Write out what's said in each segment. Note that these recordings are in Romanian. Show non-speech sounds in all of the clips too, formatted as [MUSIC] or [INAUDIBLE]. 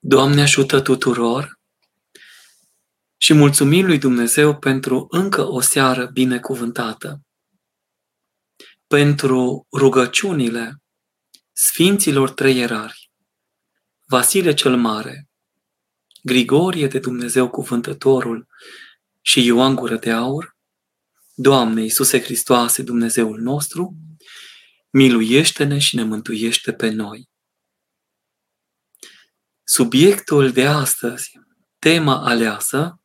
Doamne ajută tuturor și mulțumim lui Dumnezeu pentru încă o seară binecuvântată, pentru rugăciunile Sfinților Trei Erari, Vasile cel Mare, Grigorie de Dumnezeu Cuvântătorul și Ioan Gură de Aur, Doamne Iisuse Hristoase, Dumnezeul nostru, miluiește-ne și ne mântuiește pe noi. Subiectul de astăzi, tema aleasă,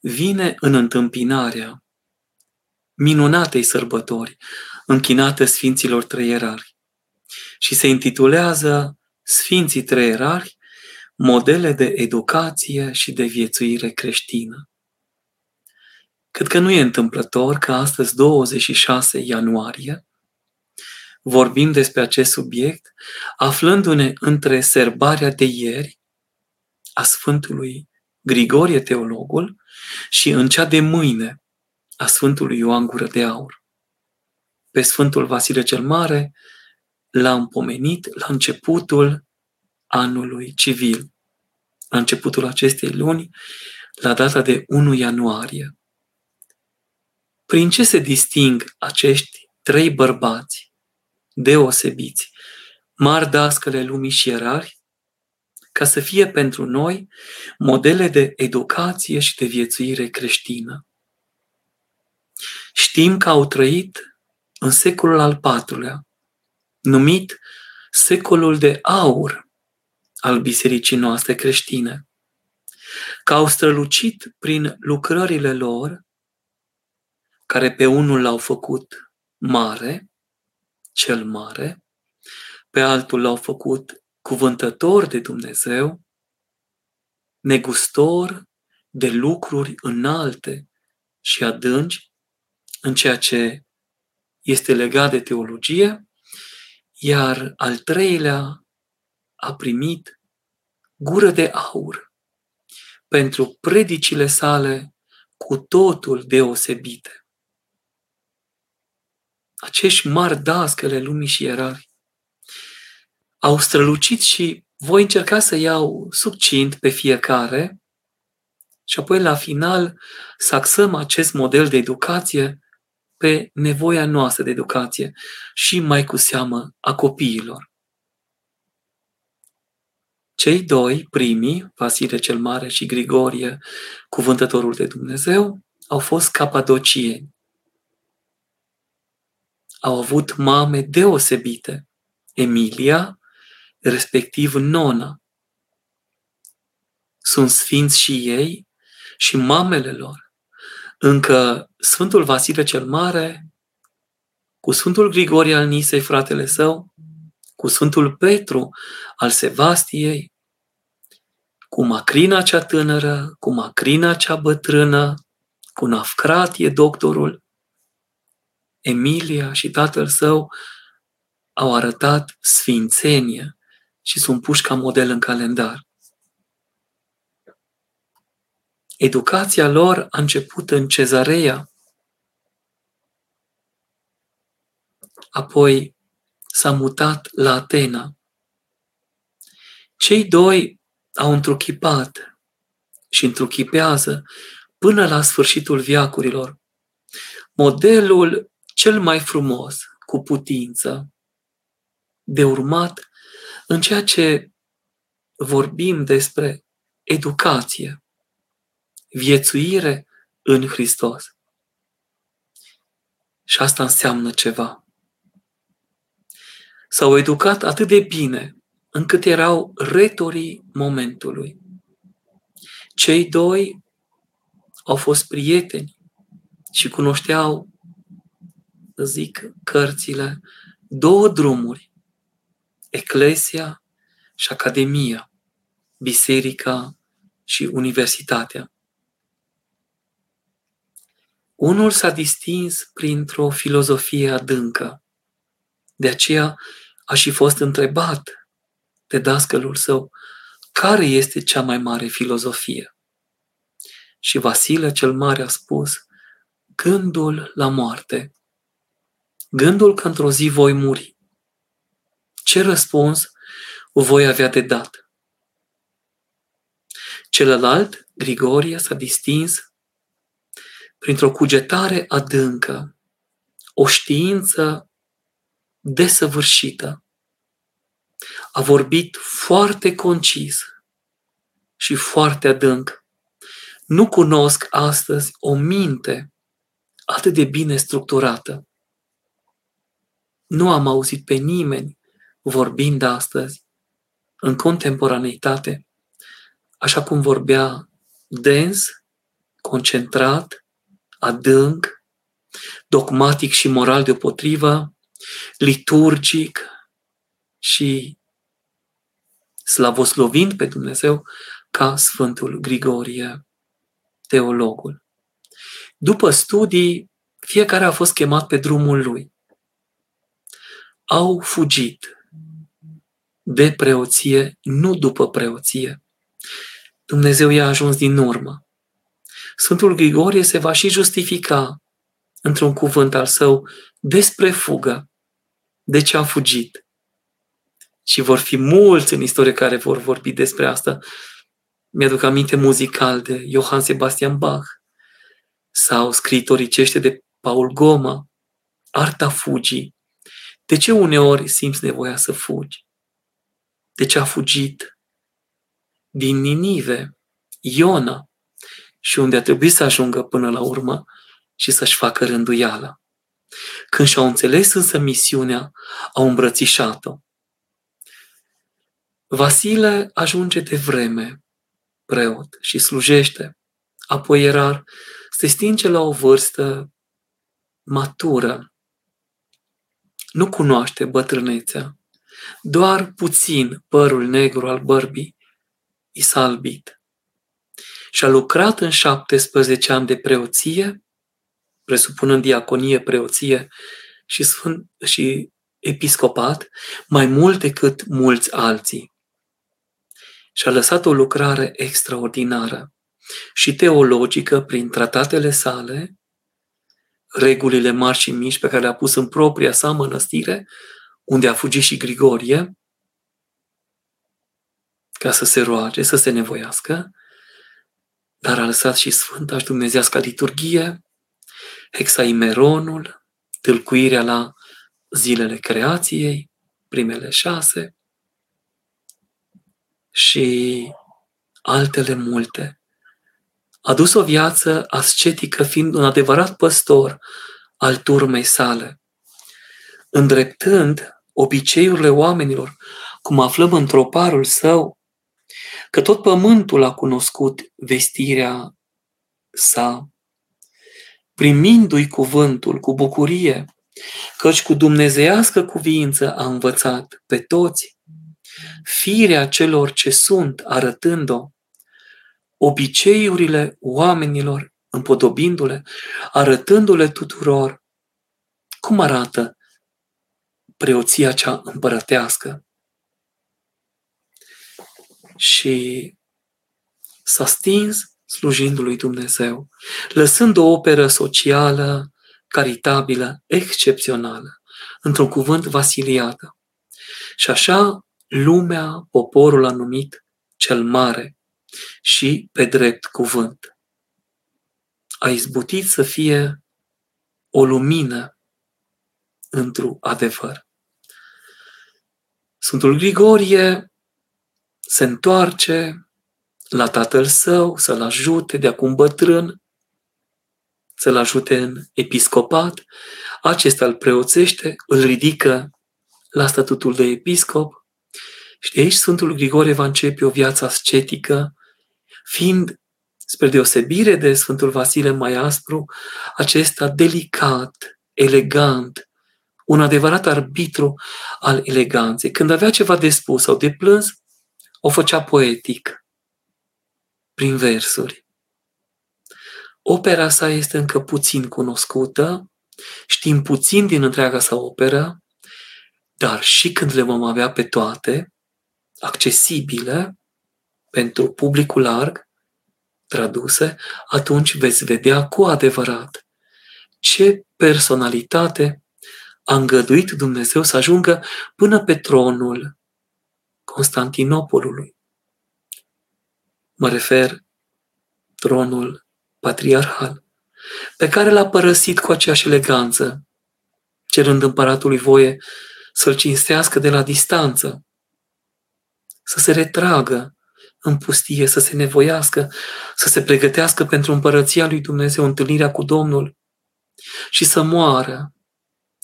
vine în întâmpinarea minunatei sărbători închinate Sfinților Treierari și se intitulează Sfinții Treierari, modele de educație și de viețuire creștină. Cred că nu e întâmplător că astăzi, 26 ianuarie, vorbim despre acest subiect, aflându-ne între serbarea de ieri a Sfântului Grigorie Teologul și în cea de mâine a Sfântului Ioan Gură de Aur. Pe Sfântul Vasile cel Mare l-am pomenit la începutul anului civil, la începutul acestei luni, la data de 1 ianuarie. Prin ce se disting acești trei bărbați deosebiți, mari dascăle lumii și erari, ca să fie pentru noi modele de educație și de viețuire creștină. Știm că au trăit în secolul al IV-lea, numit secolul de aur al bisericii noastre creștine, că au strălucit prin lucrările lor, care pe unul l-au făcut mare, cel mare, pe altul l-au făcut cuvântător de Dumnezeu, negustor de lucruri înalte și adânci în ceea ce este legat de teologie, iar al treilea a primit gură de aur pentru predicile sale cu totul deosebite acești mari dascăle lumii și erari au strălucit și voi încerca să iau succint pe fiecare și apoi la final să axăm acest model de educație pe nevoia noastră de educație și mai cu seamă a copiilor. Cei doi, primii, Vasile cel Mare și Grigorie, cuvântătorul de Dumnezeu, au fost capadocieni au avut mame deosebite. Emilia, respectiv Nona. Sunt sfinți și ei și mamele lor. Încă Sfântul Vasile cel Mare, cu Sfântul Grigorie al Nisei, fratele său, cu Sfântul Petru al Sevastiei, cu Macrina cea tânără, cu Macrina cea bătrână, cu Nafcratie, doctorul, Emilia și tatăl său au arătat sfințenie și sunt puși ca model în calendar. Educația lor a început în cezarea, apoi s-a mutat la Atena. Cei doi au întruchipat și întruchipează până la sfârșitul viacurilor modelul cel mai frumos, cu putință, de urmat în ceea ce vorbim despre educație, viețuire în Hristos. Și asta înseamnă ceva. S-au educat atât de bine încât erau retorii momentului. Cei doi au fost prieteni și cunoșteau zic cărțile, două drumuri, Eclesia și Academia, Biserica și Universitatea. Unul s-a distins printr-o filozofie adâncă. De aceea a și fost întrebat de dascălul său care este cea mai mare filozofie. Și Vasile cel Mare a spus, gândul la moarte gândul că într-o zi voi muri. Ce răspuns voi avea de dat? Celălalt, Grigorie, s-a distins printr-o cugetare adâncă, o știință desăvârșită. A vorbit foarte concis și foarte adânc. Nu cunosc astăzi o minte atât de bine structurată. Nu am auzit pe nimeni vorbind astăzi, în contemporaneitate, așa cum vorbea dens, concentrat, adânc, dogmatic și moral deopotrivă, liturgic și slavoslovind pe Dumnezeu ca Sfântul Grigorie, teologul. După studii, fiecare a fost chemat pe drumul lui. Au fugit de preoție, nu după preoție. Dumnezeu i-a ajuns din urmă. Sfântul Grigorie se va și justifica într-un cuvânt al său despre fugă, de ce a fugit. Și vor fi mulți în istorie care vor vorbi despre asta. Mi-aduc aminte muzical de Johann Sebastian Bach sau scritoricește de Paul Goma, Arta fugii. De ce uneori simți nevoia să fugi? De ce a fugit din Ninive, Iona, și unde a trebuit să ajungă până la urmă și să-și facă rânduiala. Când și-au înțeles însă misiunea, au îmbrățișat-o. Vasile ajunge de vreme preot și slujește. Apoi erar se stinge la o vârstă matură. Nu cunoaște bătrânețea. Doar puțin părul negru al bărbii i s-a albit. Și a lucrat în 17 ani de preoție, presupunând diaconie, preoție și, sfânt, și episcopat, mai mult decât mulți alții. Și a lăsat o lucrare extraordinară și teologică prin tratatele sale, regulile mari și mici pe care le-a pus în propria sa mănăstire, unde a fugit și Grigorie, ca să se roage, să se nevoiască, dar a lăsat și Sfânta și Dumnezească liturghie, hexaimeronul, tâlcuirea la zilele creației, primele șase, și altele multe. A dus o viață ascetică fiind un adevărat păstor al turmei sale, îndreptând obiceiurile oamenilor, cum aflăm în troparul său, că tot pământul a cunoscut vestirea sa, primindu-i cuvântul cu bucurie, căci cu dumnezeiască cuvință a învățat pe toți, firea celor ce sunt, arătând-o, obiceiurile oamenilor, împodobindu-le, arătându-le tuturor cum arată preoția cea împărătească. Și s-a stins slujind lui Dumnezeu, lăsând o operă socială, caritabilă, excepțională, într-un cuvânt vasiliată. Și așa lumea, poporul a numit cel mare și pe drept cuvânt. A izbutit să fie o lumină într-un adevăr. Sfântul Grigorie se întoarce la tatăl său să-l ajute de acum bătrân, să-l ajute în episcopat. Acesta îl preoțește, îl ridică la statutul de episcop și de aici Sfântul Grigorie va începe o viață ascetică, fiind, spre deosebire de Sfântul Vasile mai aspru, acesta delicat, elegant, un adevărat arbitru al eleganței. Când avea ceva de spus sau de plâns, o făcea poetic, prin versuri. Opera sa este încă puțin cunoscută, știm puțin din întreaga sa operă, dar și când le vom avea pe toate, accesibile pentru publicul larg, traduse, atunci veți vedea cu adevărat ce personalitate a îngăduit Dumnezeu să ajungă până pe tronul Constantinopolului. Mă refer tronul patriarhal, pe care l-a părăsit cu aceeași eleganță, cerând împăratului voie să-l cinstească de la distanță, să se retragă în pustie, să se nevoiască, să se pregătească pentru împărăția lui Dumnezeu, întâlnirea cu Domnul și să moară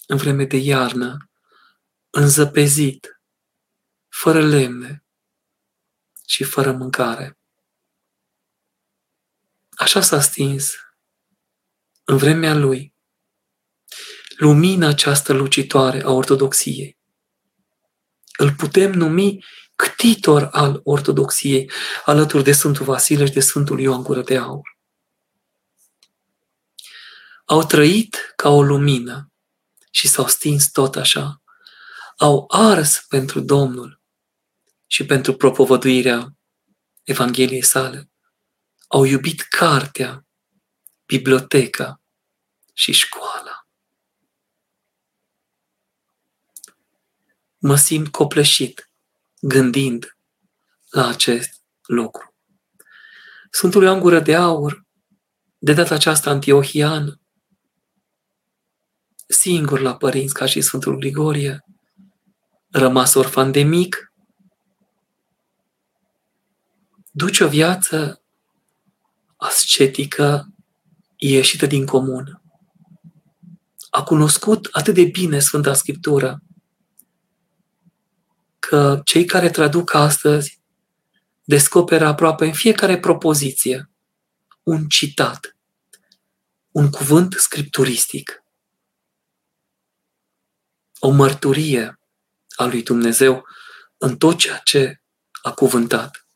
în vreme de iarnă, înzăpezit, fără lemne și fără mâncare. Așa s-a stins în vremea lui lumina această lucitoare a ortodoxiei. Îl putem numi ctitor al ortodoxiei, alături de Sfântul Vasile și de Sfântul Ioan Gură de Aur. Au trăit ca o lumină și s-au stins tot așa. Au ars pentru Domnul și pentru propovăduirea Evangheliei sale. Au iubit cartea, biblioteca și școala. Mă simt copleșit gândind la acest lucru. Sfântul Ioan Gură de Aur, de data aceasta antiohian, singur la părinți ca și Sfântul Grigorie, rămas orfan de mic, duce o viață ascetică ieșită din comun. A cunoscut atât de bine Sfânta Scriptură, că cei care traduc astăzi descoperă aproape în fiecare propoziție un citat, un cuvânt scripturistic, o mărturie a lui Dumnezeu în tot ceea ce a cuvântat.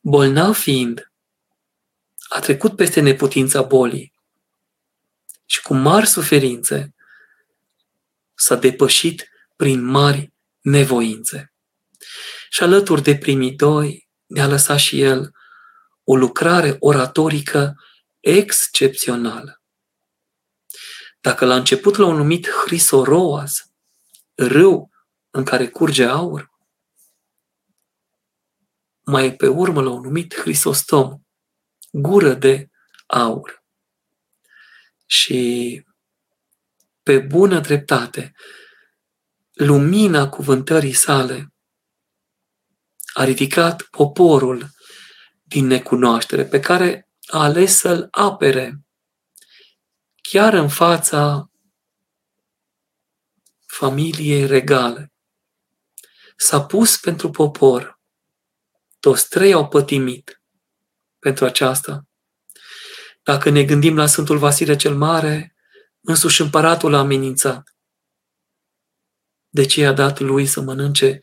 Bolnav fiind, a trecut peste neputința bolii și cu mari suferințe s-a depășit prin mari nevoințe. Și alături de primii doi ne-a lăsat și el o lucrare oratorică excepțională. Dacă la început l-au numit Hrisoroas, râu în care curge aur, mai pe urmă l-au numit Hrisostom, gură de aur. Și pe bună dreptate, lumina cuvântării sale a ridicat poporul din necunoaștere, pe care a ales să-l apere chiar în fața familiei regale. S-a pus pentru popor. Toți trei au pătimit pentru aceasta. Dacă ne gândim la Sfântul Vasile cel Mare, Însuși împăratul a amenințat. De ce a dat lui să mănânce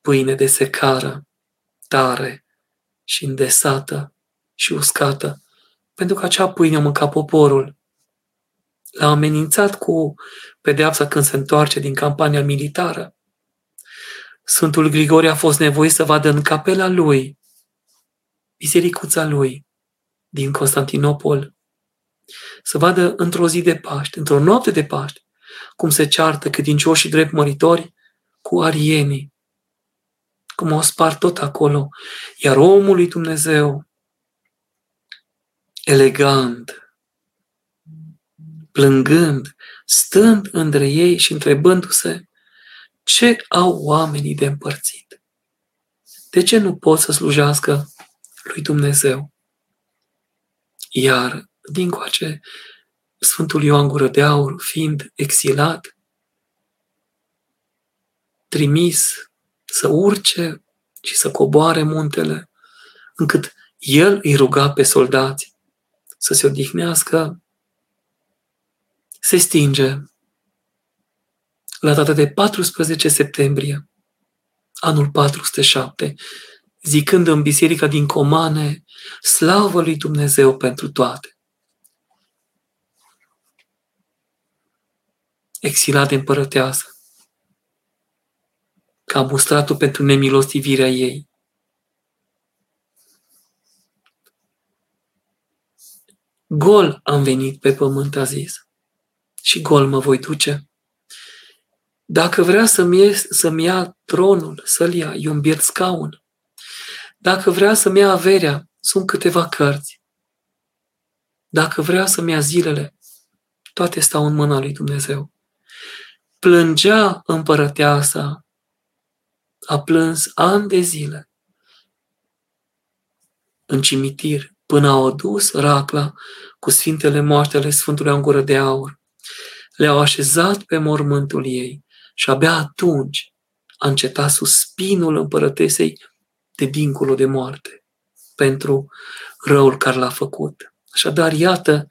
pâine de secară, tare și îndesată și uscată? Pentru că acea pâine mânca poporul. L-a amenințat cu pedeapsa când se întoarce din campania militară. Sfântul Grigorie a fost nevoit să vadă în capela lui, bisericuța lui, din Constantinopol, să vadă într-o zi de Paște, într-o noapte de Paște, cum se ceartă credincioșii drept măritori cu arienii, cum au spart tot acolo, iar omul lui Dumnezeu, elegant, plângând, stând între ei și întrebându-se ce au oamenii de împărțit. De ce nu pot să slujească lui Dumnezeu? Iar dincoace, Sfântul Ioan Gură de Aur, fiind exilat, trimis să urce și să coboare muntele, încât el îi ruga pe soldați să se odihnească, se stinge la data de 14 septembrie, anul 407, zicând în biserica din Comane, slavă lui Dumnezeu pentru toate. Exilat de împărăteasă, că a mustrat-o pentru nemilostivirea ei. Gol am venit pe pământ, a zis, și gol mă voi duce. Dacă vrea să-mi, ia, să-mi ia tronul, să-l ia, eu îmi scaun. Dacă vrea să-mi ia averea, sunt câteva cărți. Dacă vrea să-mi ia zilele, toate stau în mâna lui Dumnezeu. Plângea împărăteasa, a plâns ani de zile în cimitir, până au adus racla cu sfintele moaștele Sfântului în gură de aur. Le-au așezat pe mormântul ei și abia atunci a încetat suspinul împărătesei de dincolo de moarte pentru răul care l-a făcut. Așadar, iată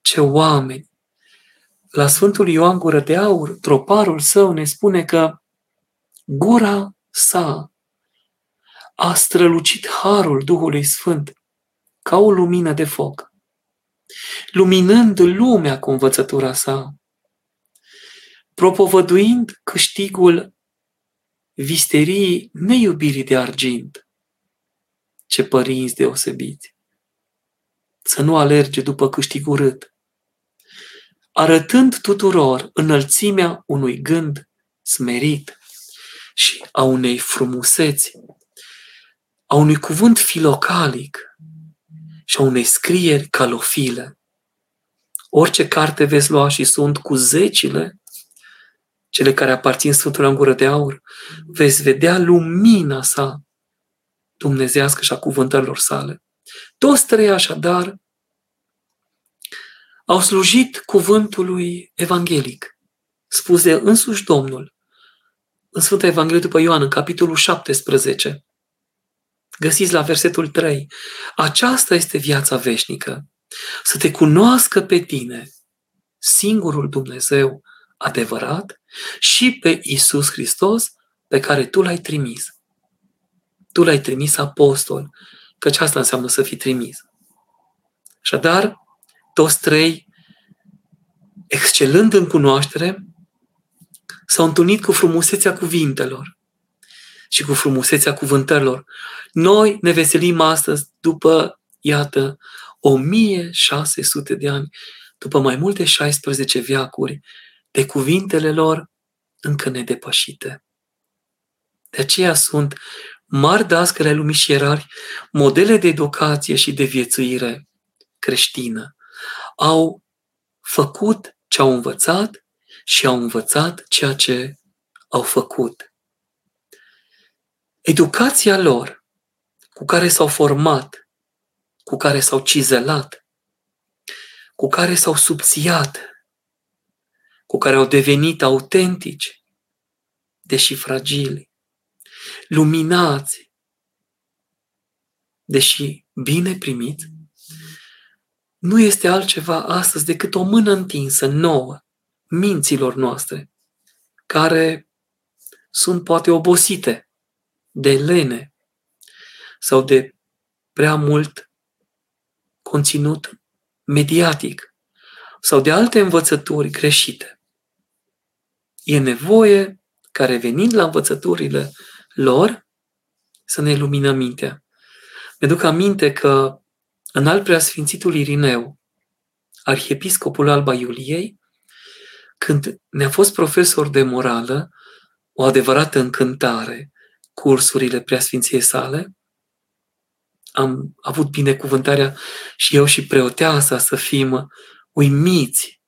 ce oameni. La Sfântul Ioan Gură de Aur, troparul său ne spune că gura sa a strălucit harul Duhului Sfânt ca o lumină de foc, luminând lumea cu învățătura sa, propovăduind câștigul visterii neiubirii de argint. Ce părinți deosebiți! Să nu alerge după câștig urât, arătând tuturor înălțimea unui gând smerit și a unei frumuseți, a unui cuvânt filocalic și a unei scrieri calofile. Orice carte veți lua și sunt cu zecile, cele care aparțin Sfântului în gură de aur, veți vedea lumina sa dumnezească și a cuvântărilor sale. Toți trei așadar au slujit cuvântului evanghelic, spus de însuși Domnul, în Sfânta Evanghelie după Ioan, în capitolul 17. Găsiți la versetul 3. Aceasta este viața veșnică. Să te cunoască pe tine, singurul Dumnezeu adevărat, și pe Isus Hristos pe care tu l-ai trimis. Tu l-ai trimis apostol, căci asta înseamnă să fii trimis. Așadar, toți trei, excelând în cunoaștere, s-au întâlnit cu frumusețea cuvintelor și cu frumusețea cuvântărilor. Noi ne veselim astăzi după, iată, 1600 de ani, după mai multe 16 viacuri, de cuvintele lor încă nedepășite. De aceea sunt mari dascăle lumii și erari, modele de educație și de viețuire creștină. Au făcut ce au învățat și au învățat ceea ce au făcut. Educația lor, cu care s-au format, cu care s-au cizelat, cu care s-au subțiat, cu care au devenit autentici, deși fragili, luminați, deși bine primiți, nu este altceva astăzi decât o mână întinsă nouă minților noastre, care sunt poate obosite de lene sau de prea mult conținut mediatic sau de alte învățături greșite. E nevoie ca revenind la învățăturile lor să ne luminăm mintea. Mi-aduc aminte că în al preasfințitul Irineu, arhiepiscopul Alba Iuliei, când ne-a fost profesor de morală, o adevărată încântare cursurile preasfinției sale. Am avut binecuvântarea și eu și preoteasa să fim uimiți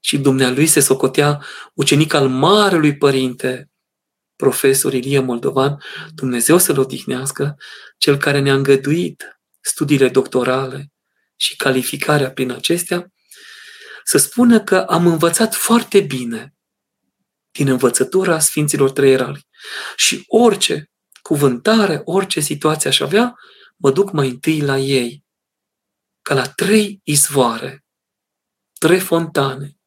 și dumnealui se socotea ucenic al Marelui Părinte, profesor Ilie Moldovan, Dumnezeu să-l odihnească, cel care ne-a îngăduit studiile doctorale și calificarea prin acestea, să spună că am învățat foarte bine din învățătura Sfinților Treierali. Și orice cuvântare, orice situație aș avea, mă duc mai întâi la ei. Ca la trei izvoare, trei fontane,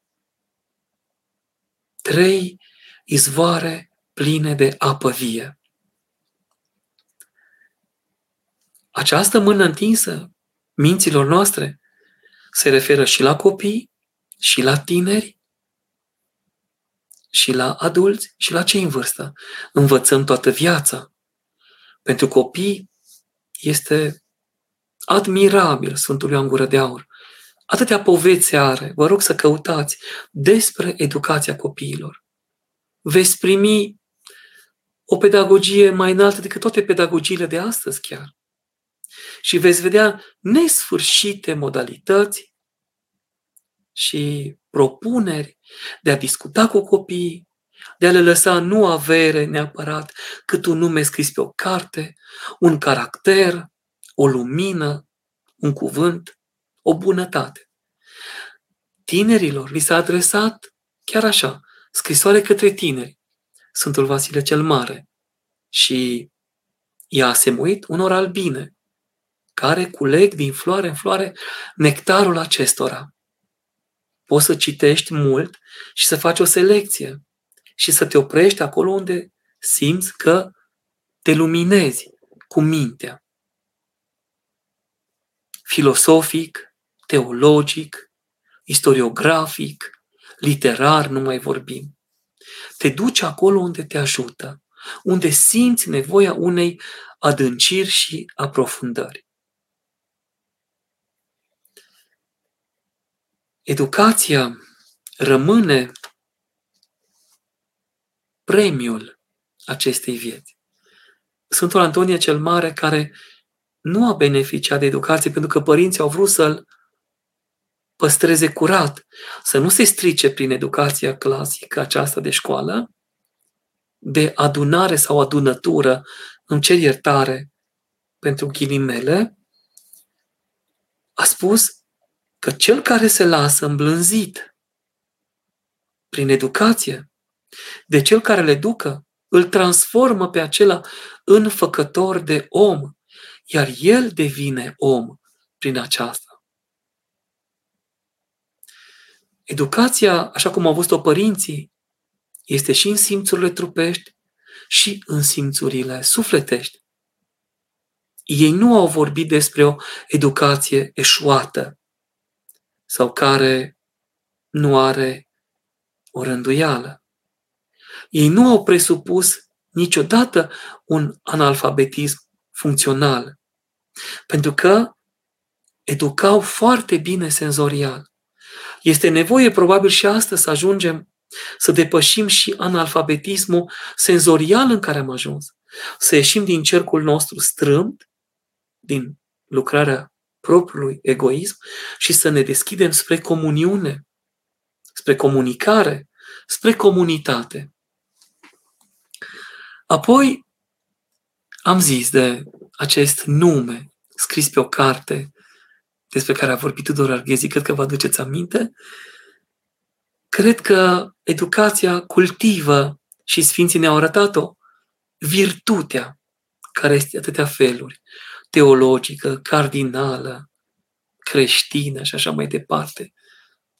trei izvoare pline de apă vie. Această mână întinsă minților noastre se referă și la copii, și la tineri, și la adulți și la cei în vârstă. Învățăm toată viața. Pentru copii este admirabil Sfântul Ioan Gură de Aur. Atâtea povețe are, vă rog să căutați despre educația copiilor. veți primi o pedagogie mai înaltă decât toate pedagogiile de astăzi chiar. Și veți vedea nesfârșite modalități și propuneri de a discuta cu copiii, de a le lăsa nu avere neapărat cât un nume scris pe o carte, un caracter, o lumină, un cuvânt, o bunătate. Tinerilor li s-a adresat chiar așa, scrisoare către tineri, Sfântul Vasile cel Mare, și i-a asemuit unor albine, care culeg din floare în floare nectarul acestora. Poți să citești mult și să faci o selecție și să te oprești acolo unde simți că te luminezi cu mintea. Filosofic, teologic, istoriografic, literar, nu mai vorbim. Te duci acolo unde te ajută, unde simți nevoia unei adânciri și aprofundări. Educația rămâne premiul acestei vieți. Sfântul Antonie cel Mare, care nu a beneficiat de educație pentru că părinții au vrut să-l păstreze curat, să nu se strice prin educația clasică aceasta de școală, de adunare sau adunătură, îmi cer iertare pentru ghilimele, a spus că cel care se lasă îmblânzit prin educație, de cel care le educă, îl transformă pe acela în făcător de om, iar el devine om prin aceasta. Educația, așa cum au văzut-o părinții, este și în simțurile trupești și în simțurile sufletești. Ei nu au vorbit despre o educație eșuată sau care nu are o rânduială. Ei nu au presupus niciodată un analfabetism funcțional, pentru că educau foarte bine senzorial. Este nevoie probabil și astăzi să ajungem să depășim și analfabetismul senzorial în care am ajuns. Să ieșim din cercul nostru strâmt, din lucrarea propriului egoism și să ne deschidem spre comuniune, spre comunicare, spre comunitate. Apoi am zis de acest nume scris pe o carte despre care a vorbit Tudor Arghezi, cred că vă aduceți aminte, cred că educația cultivă și Sfinții ne-au arătat-o, virtutea, care este atâtea feluri, teologică, cardinală, creștină și așa mai departe.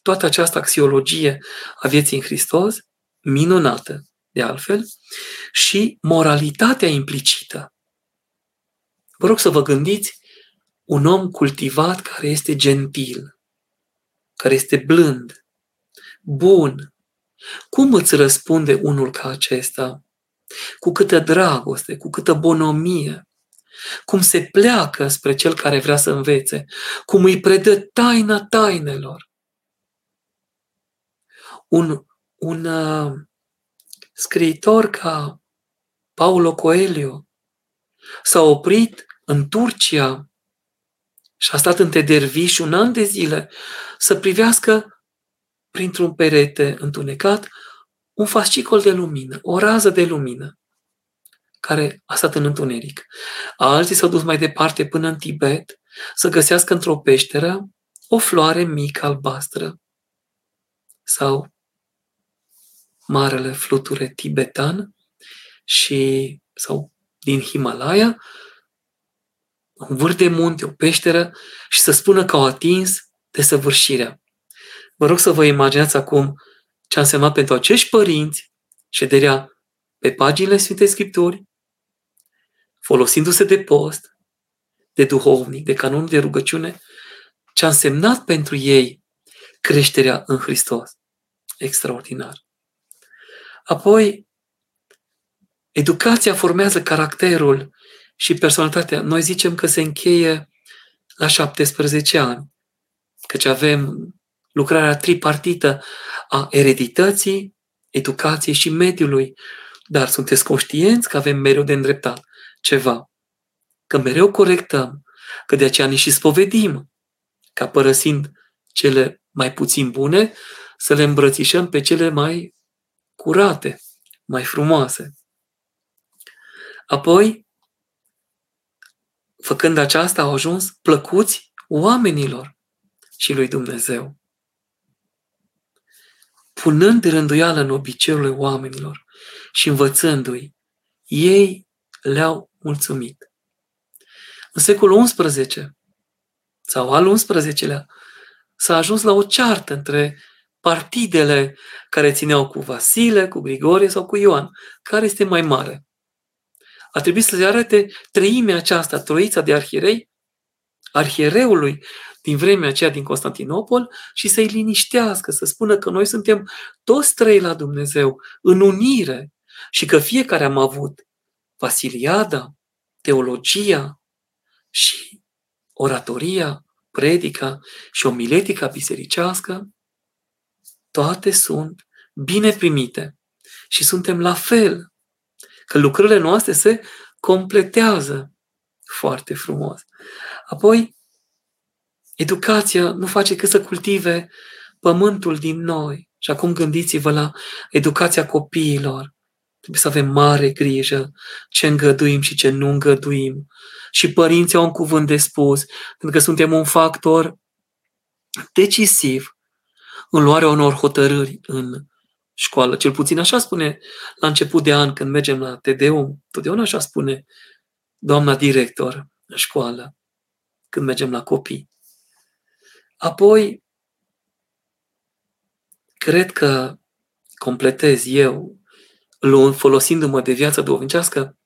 Toată această axiologie a vieții în Hristos, minunată, de altfel, și moralitatea implicită. Vă rog să vă gândiți un om cultivat care este gentil, care este blând, bun. Cum îți răspunde unul ca acesta? Cu câtă dragoste, cu câtă bonomie, cum se pleacă spre cel care vrea să învețe, cum îi predă taina tainelor. Un, un uh, scriitor ca Paulo Coelho s-a oprit în Turcia și a stat în Tederviș un an de zile să privească printr-un perete întunecat un fascicol de lumină, o rază de lumină care a stat în întuneric. Alții s-au dus mai departe până în Tibet să găsească într-o peșteră o floare mică albastră sau marele fluture tibetan și sau din Himalaya, un vârf de munte, o peșteră și să spună că au atins desăvârșirea. Vă rog să vă imaginați acum ce a însemnat pentru acești părinți șederea pe paginile Sfintei Scripturi, folosindu-se de post, de duhovnic, de canon de rugăciune, ce a însemnat pentru ei creșterea în Hristos. Extraordinar. Apoi, educația formează caracterul și personalitatea. Noi zicem că se încheie la 17 ani, căci avem lucrarea tripartită a eredității, educației și mediului, dar sunteți conștienți că avem mereu de îndreptat ceva. Că mereu corectăm, că de aceea ne și spovedim, ca părăsind cele mai puțin bune, să le îmbrățișăm pe cele mai curate, mai frumoase. Apoi, făcând aceasta, au ajuns plăcuți oamenilor și lui Dumnezeu. Punând rânduială în obiceiurile oamenilor și învățându-i, ei le-au mulțumit. În secolul XI sau al XI-lea s-a ajuns la o ceartă între partidele care țineau cu Vasile, cu Grigorie sau cu Ioan. Care este mai mare? A trebuit să se arate treimea aceasta, troița de arhierei, arhiereului din vremea aceea din Constantinopol și să-i liniștească, să spună că noi suntem toți trei la Dumnezeu, în unire și că fiecare am avut Vasiliada, teologia și oratoria, predica și omiletica bisericească, toate sunt bine primite și suntem la fel, că lucrările noastre se completează foarte frumos. Apoi, educația nu face cât să cultive pământul din noi. Și acum gândiți-vă la educația copiilor. Trebuie să avem mare grijă ce îngăduim și ce nu îngăduim. Și părinții au un cuvânt de spus, pentru că suntem un factor decisiv în luarea unor hotărâri în școală. Cel puțin așa spune la început de an când mergem la TDU. Totdeauna așa spune doamna director în școală când mergem la copii. Apoi, cred că completez eu, folosindu-mă de viața duhovnicească,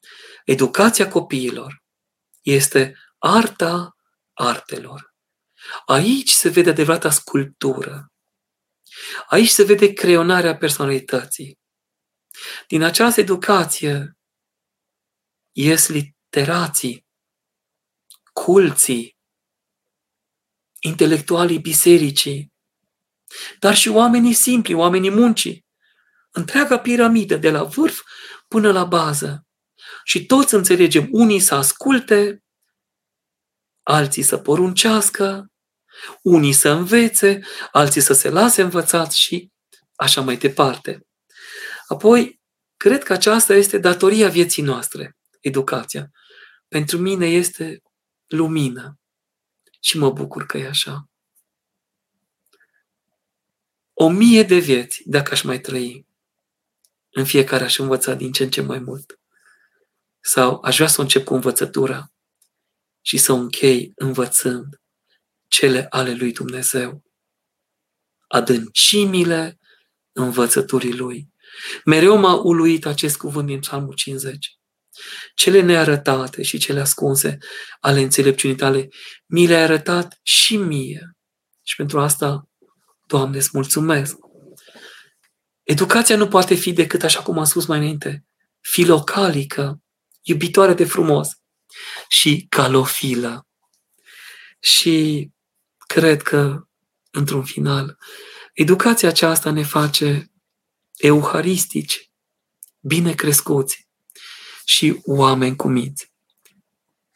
educația copiilor este arta artelor. Aici se vede adevărata sculptură. Aici se vede creionarea personalității. Din această educație ies literații, culții, intelectualii bisericii, dar și oamenii simpli, oamenii muncii. Întreaga piramidă, de la vârf până la bază. Și toți înțelegem, unii să asculte, alții să poruncească, unii să învețe, alții să se lase învățați și așa mai departe. Apoi, cred că aceasta este datoria vieții noastre, educația. Pentru mine este lumină și mă bucur că e așa. O mie de vieți, dacă aș mai trăi, în fiecare aș învăța din ce în ce mai mult. Sau aș vrea să o încep cu învățătura și să o închei învățând cele ale lui Dumnezeu. Adâncimile învățăturii lui. Mereu m-a uluit acest cuvânt din Psalmul 50. Cele nearătate și cele ascunse ale înțelepciunii tale, mi le-ai arătat și mie. Și pentru asta, Doamne, îți mulțumesc. Educația nu poate fi decât, așa cum am spus mai înainte, filocalică, iubitoare de frumos și calofilă. Și cred că, într-un final, educația aceasta ne face euharistici, bine crescuți și oameni cumiți.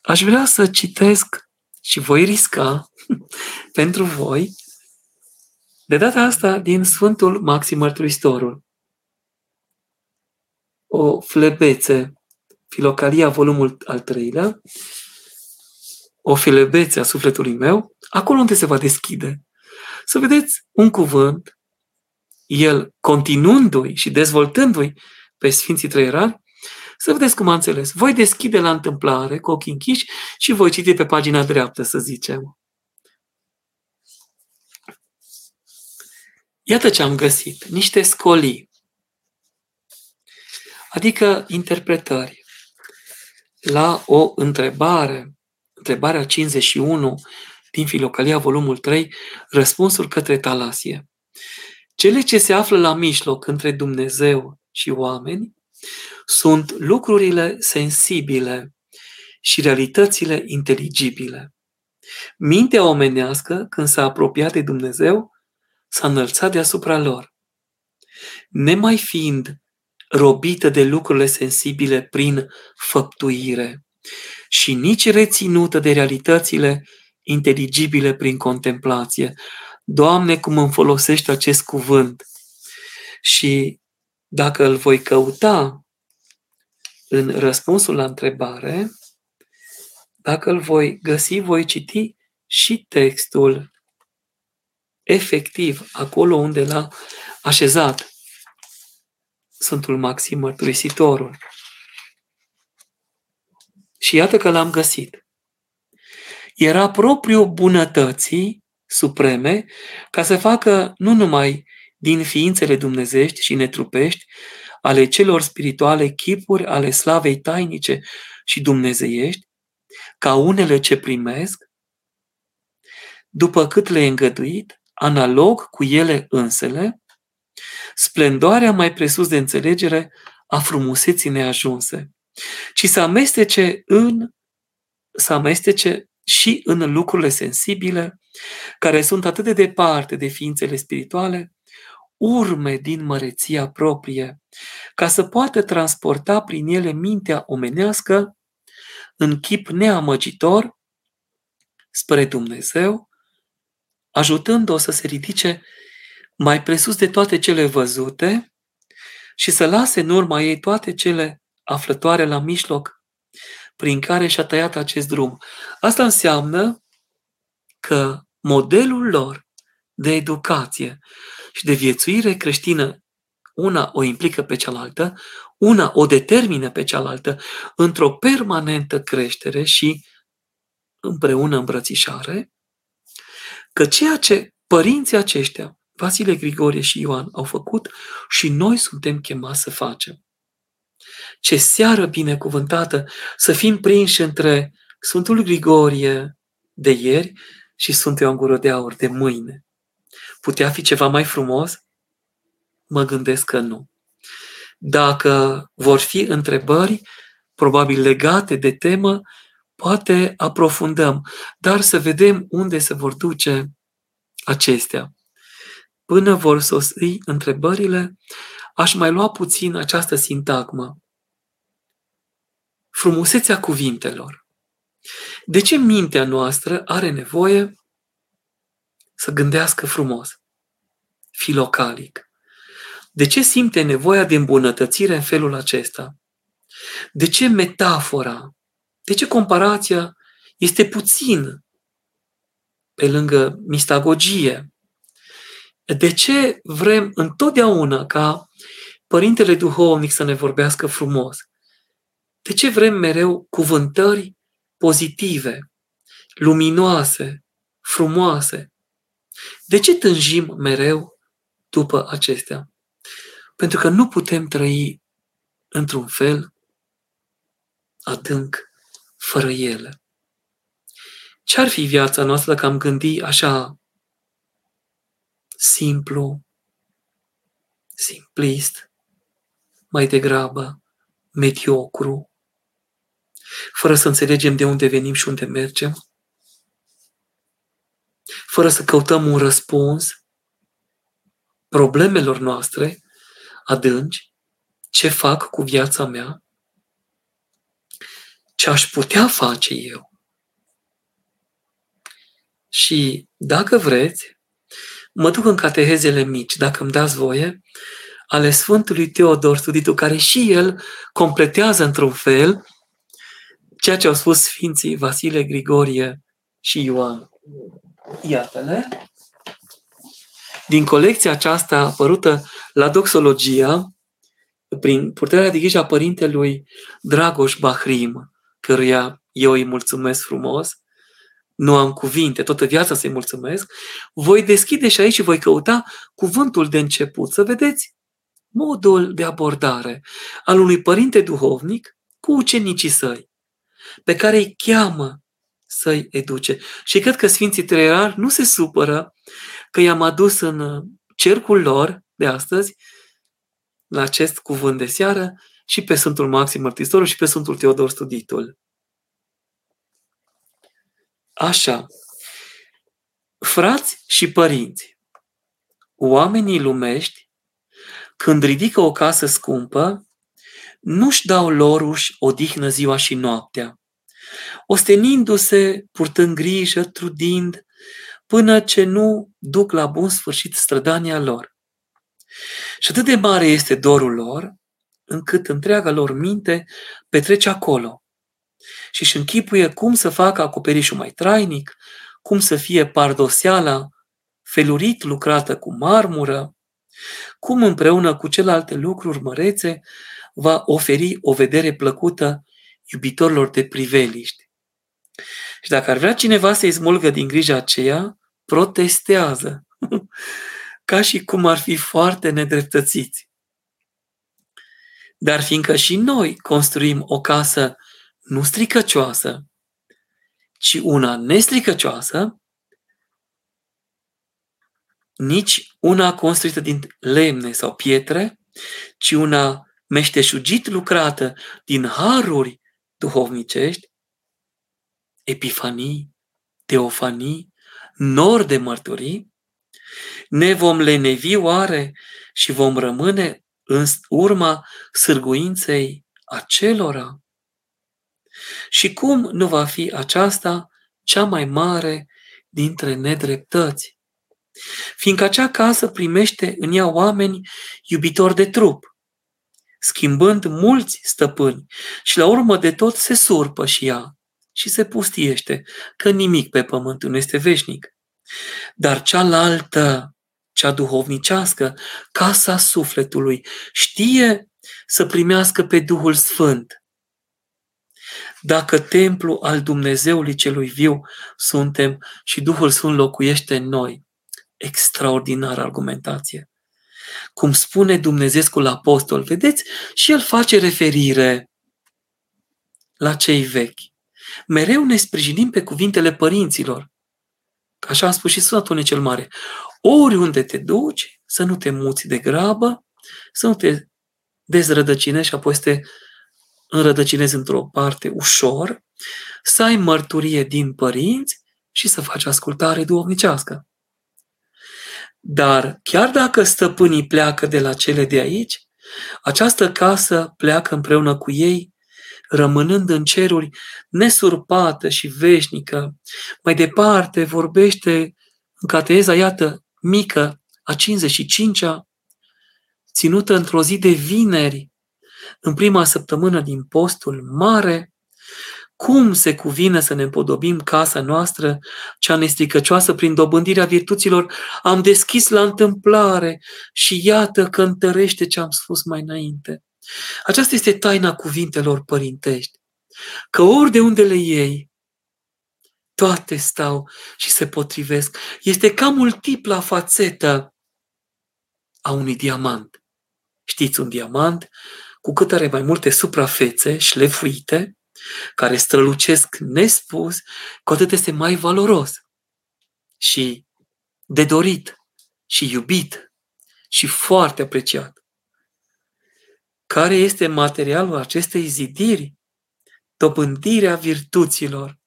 Aș vrea să citesc și voi risca [LAUGHS] pentru voi, de data asta din Sfântul Maxim Mărturisitorul. O flebețe, Filocalia, volumul al treilea, o flebețe a sufletului meu, acolo unde se va deschide. Să vedeți un cuvânt, el continuându-i și dezvoltându-i pe Sfinții Trăierari, să vedeți cum am înțeles. Voi deschide la întâmplare cu ochii închiși și voi citi pe pagina dreaptă, să zicem. Iată ce am găsit. Niște scolii. Adică interpretări la o întrebare, întrebarea 51 din Filocalia, volumul 3, răspunsul către Talasie. Cele ce se află la mijloc între Dumnezeu și oameni sunt lucrurile sensibile și realitățile inteligibile. Mintea omenească, când s-a apropiat de Dumnezeu, s-a înălțat deasupra lor. nemai fiind robită de lucrurile sensibile prin făptuire și nici reținută de realitățile inteligibile prin contemplație. Doamne, cum îmi folosești acest cuvânt și dacă îl voi căuta în răspunsul la întrebare, dacă îl voi găsi, voi citi și textul efectiv acolo unde l-a așezat Sfântul Maxim Mărturisitorul. Și iată că l-am găsit. Era propriu bunătății supreme ca să facă nu numai din ființele dumnezești și netrupești ale celor spirituale chipuri ale slavei tainice și dumnezeiești, ca unele ce primesc, după cât le-e îngăduit, analog cu ele însele, splendoarea mai presus de înțelegere a frumuseții neajunse, ci să amestece în să amestece și în lucrurile sensibile, care sunt atât de departe de ființele spirituale, urme din măreția proprie, ca să poată transporta prin ele mintea omenească în chip neamăgitor spre Dumnezeu, ajutând-o să se ridice mai presus de toate cele văzute și să lase în urma ei toate cele aflătoare la mijloc prin care și-a tăiat acest drum. Asta înseamnă că modelul lor de educație și de viețuire creștină, una o implică pe cealaltă, una o determină pe cealaltă într-o permanentă creștere și împreună îmbrățișare, că ceea ce părinții aceștia, Vasile Grigorie și Ioan, au făcut și noi suntem chemați să facem. Ce seară binecuvântată să fim prinși între Sfântul Grigorie de ieri și Sfântul Ioan Gură de Aur de mâine. Putea fi ceva mai frumos? Mă gândesc că nu. Dacă vor fi întrebări, probabil legate de temă, poate aprofundăm, dar să vedem unde se vor duce acestea. Până vor sosi întrebările, aș mai lua puțin această sintagmă. Frumusețea cuvintelor. De ce mintea noastră are nevoie să gândească frumos, filocalic? De ce simte nevoia de îmbunătățire în felul acesta? De ce metafora? De ce comparația este puțin pe lângă mistagogie? De ce vrem întotdeauna ca Părintele Duhovnic să ne vorbească frumos? De ce vrem mereu cuvântări pozitive, luminoase, frumoase? De ce tânjim mereu după acestea? Pentru că nu putem trăi într-un fel adânc fără ele. Ce-ar fi viața noastră dacă am gândi așa simplu, simplist, mai degrabă mediocru, fără să înțelegem de unde venim și unde mergem, fără să căutăm un răspuns problemelor noastre adânci, ce fac cu viața mea, ce aș putea face eu. Și dacă vreți, mă duc în catehezele mici, dacă îmi dați voie, ale Sfântului Teodor Studitu, care și el completează într-un fel ceea ce au spus Sfinții Vasile, Grigorie și Ioan. Iată-le. Din colecția aceasta apărută la Doxologia, prin puterea de grijă a părintelui Dragoș Bahrim, căruia eu îi mulțumesc frumos, nu am cuvinte, toată viața să-i mulțumesc, voi deschide și aici și voi căuta cuvântul de început, să vedeți modul de abordare al unui părinte duhovnic cu ucenicii săi, pe care îi cheamă să-i educe. Și cred că Sfinții Trăierari nu se supără că i-am adus în cercul lor de astăzi, la acest cuvânt de seară, și pe Sfântul Maxim Mărtistorul și pe Sfântul Teodor Studitul. Așa, frați și părinți, oamenii lumești când ridică o casă scumpă, nu-și dau loruși odihnă ziua și noaptea, ostenindu-se, purtând grijă, trudind, până ce nu duc la bun sfârșit strădania lor. Și atât de mare este dorul lor, încât întreaga lor minte petrece acolo și își închipuie cum să facă acoperișul mai trainic, cum să fie pardoseala felurit lucrată cu marmură, cum împreună cu celelalte lucruri mărețe va oferi o vedere plăcută iubitorilor de priveliști. Și dacă ar vrea cineva să-i smulgă din grija aceea, protestează, [LAUGHS] ca și cum ar fi foarte nedreptățiți. Dar fiindcă și noi construim o casă nu stricăcioasă, ci una nestricăcioasă, nici una construită din lemne sau pietre, ci una meșteșugit lucrată din haruri duhovnicești, epifanii, teofanii, nor de mărturii, ne vom lenevi oare și vom rămâne în urma sârguinței acelora? Și cum nu va fi aceasta cea mai mare dintre nedreptăți? Fiindcă acea casă primește în ea oameni iubitori de trup, schimbând mulți stăpâni și la urmă de tot se surpă și ea și se pustiește, că nimic pe pământ nu este veșnic. Dar cealaltă, cea duhovnicească, casa sufletului, știe să primească pe Duhul Sfânt. Dacă templu al Dumnezeului celui viu suntem și Duhul Sfânt locuiește în noi, extraordinară argumentație. Cum spune Dumnezeescul apostol, vedeți, și el face referire la cei vechi. Mereu ne sprijinim pe cuvintele părinților. Așa a spus și Sfântul cel Mare. Oriunde te duci, să nu te muți de grabă, să nu te dezrădăcinești și apoi să te înrădăcinezi într-o parte ușor, să ai mărturie din părinți și să faci ascultare duomnicească. Dar chiar dacă stăpânii pleacă de la cele de aici, această casă pleacă împreună cu ei, rămânând în ceruri nesurpată și veșnică. Mai departe vorbește în cateza, iată, mică, a 55-a, ținută într-o zi de vineri, în prima săptămână din postul mare, cum se cuvine să ne împodobim casa noastră, cea nestricăcioasă, prin dobândirea virtuților, am deschis la întâmplare și iată că întărește ce am spus mai înainte. Aceasta este taina cuvintelor părintești. Că ori de unde le iei, toate stau și se potrivesc. Este ca multipla fațetă a unui diamant. Știți, un diamant, cu cât are mai multe suprafețe șlefuite, care strălucesc nespus, cu atât este mai valoros și de dorit și iubit și foarte apreciat. Care este materialul acestei zidiri? Dobândirea virtuților.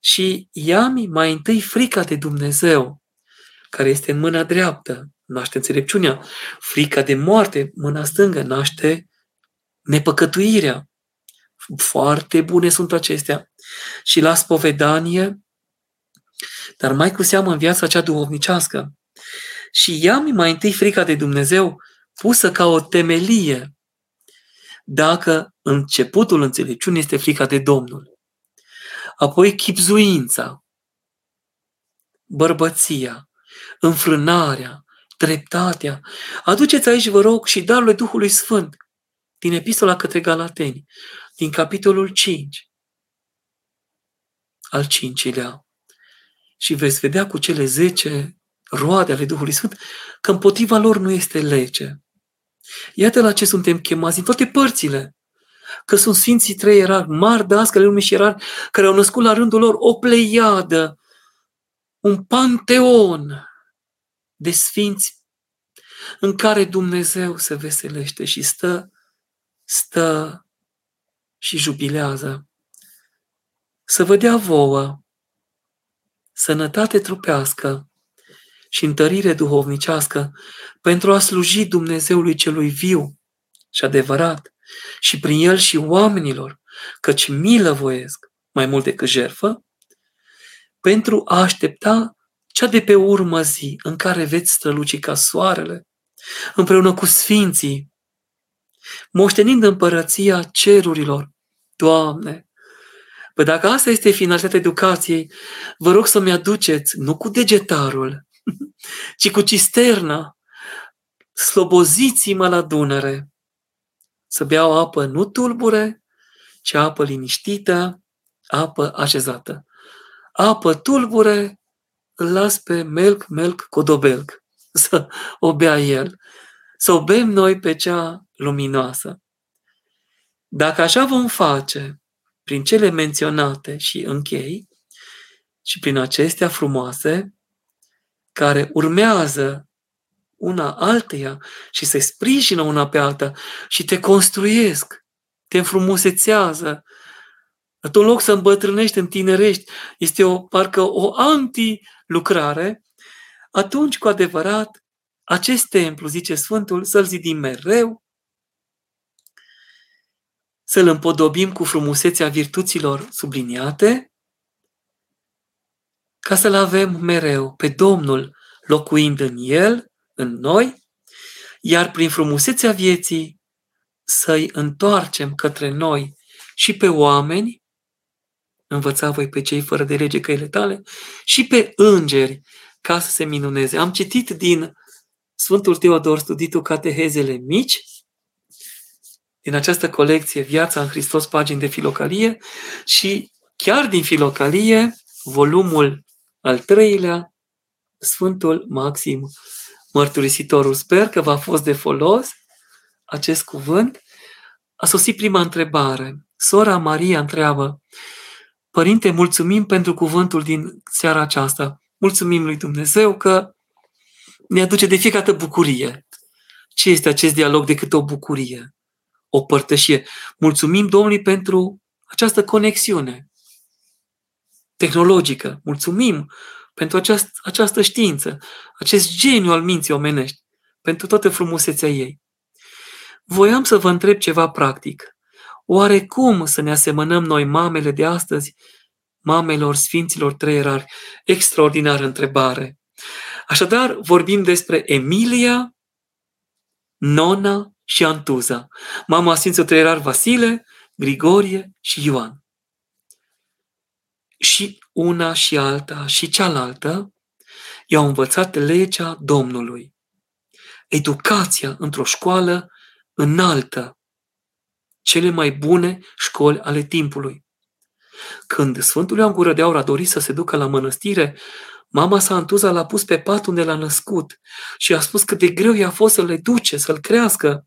Și ia-mi mai întâi frica de Dumnezeu, care este în mâna dreaptă, naște înțelepciunea. Frica de moarte, mâna stângă, naște nepăcătuirea. Foarte bune sunt acestea. Și la spovedanie, dar mai cu seamă în viața cea duhovnicească. Și ia-mi mai întâi frica de Dumnezeu pusă ca o temelie, dacă începutul înțelepciunii este frica de Domnul. Apoi chipzuința, bărbăția, înfrânarea, dreptatea. Aduceți aici, vă rog, și darurile Duhului Sfânt din Epistola către Galateni, din capitolul 5, al cincilea. Și veți vedea cu cele zece roade ale Duhului Sfânt că împotriva lor nu este lege. Iată la ce suntem chemați din toate părțile. Că sunt Sfinții Trei Erari, mari dascăle lumii și erari, care au născut la rândul lor o pleiadă, un panteon de sfinți în care Dumnezeu se veselește și stă, stă și jubilează. Să vă dea vouă sănătate trupească și întărire duhovnicească pentru a sluji Dumnezeului celui viu și adevărat și prin el și oamenilor, căci milă voiesc mai mult decât jerfă, pentru a aștepta cea de pe urmă zi în care veți străluci ca soarele, împreună cu sfinții, moștenind împărăția cerurilor. Doamne, Păi dacă asta este finalitatea educației, vă rog să-mi aduceți, nu cu degetarul, [LAUGHS] ci cu cisterna, sloboziți-mă la Dunăre, să beau apă nu tulbure, ci apă liniștită, apă așezată. Apă tulbure, îl las pe melc, melc, codobelc, [LAUGHS] să o bea el. Să o bem noi pe cea luminoasă. Dacă așa vom face, prin cele menționate și închei, și prin acestea frumoase, care urmează una alteia și se sprijină una pe alta și te construiesc, te înfrumusețează. În loc să îmbătrânești, întinerești, este o, parcă o anti-lucrare, atunci, cu adevărat, acest templu, zice Sfântul, să-l zidim mereu, să-l împodobim cu frumusețea virtuților subliniate, ca să-l avem mereu pe Domnul locuind în el, în noi, iar prin frumusețea vieții să-i întoarcem către noi și pe oameni, învăța voi pe cei fără de lege căile tale, și pe îngeri, ca să se minuneze. Am citit din Sfântul Teodor studitul Catehezele mici, din această colecție Viața în Hristos, pagini de filocalie și chiar din filocalie, volumul al treilea, Sfântul Maxim Mărturisitorul. Sper că v-a fost de folos acest cuvânt. A sosit prima întrebare. Sora Maria întreabă, Părinte, mulțumim pentru cuvântul din seara aceasta. Mulțumim lui Dumnezeu că ne aduce de fiecare dată bucurie. Ce este acest dialog decât o bucurie? o părtășie. Mulțumim Domnului pentru această conexiune tehnologică. Mulțumim pentru această, această știință, acest geniu al minții omenești, pentru toată frumusețea ei. Voiam să vă întreb ceva practic. Oare cum să ne asemănăm noi mamele de astăzi, mamelor Sfinților Treierari? Extraordinară întrebare. Așadar, vorbim despre Emilia, Nona și Antuza, mama Sfinților Treierar Vasile, Grigorie și Ioan. Și una și alta și cealaltă i-au învățat legea Domnului. Educația într-o școală înaltă, cele mai bune școli ale timpului. Când Sfântul Ioan Gură de Aur a dorit să se ducă la mănăstire, Mama sa Antuza l-a pus pe pat unde l-a născut și a spus că de greu i-a fost să le duce, să-l crească,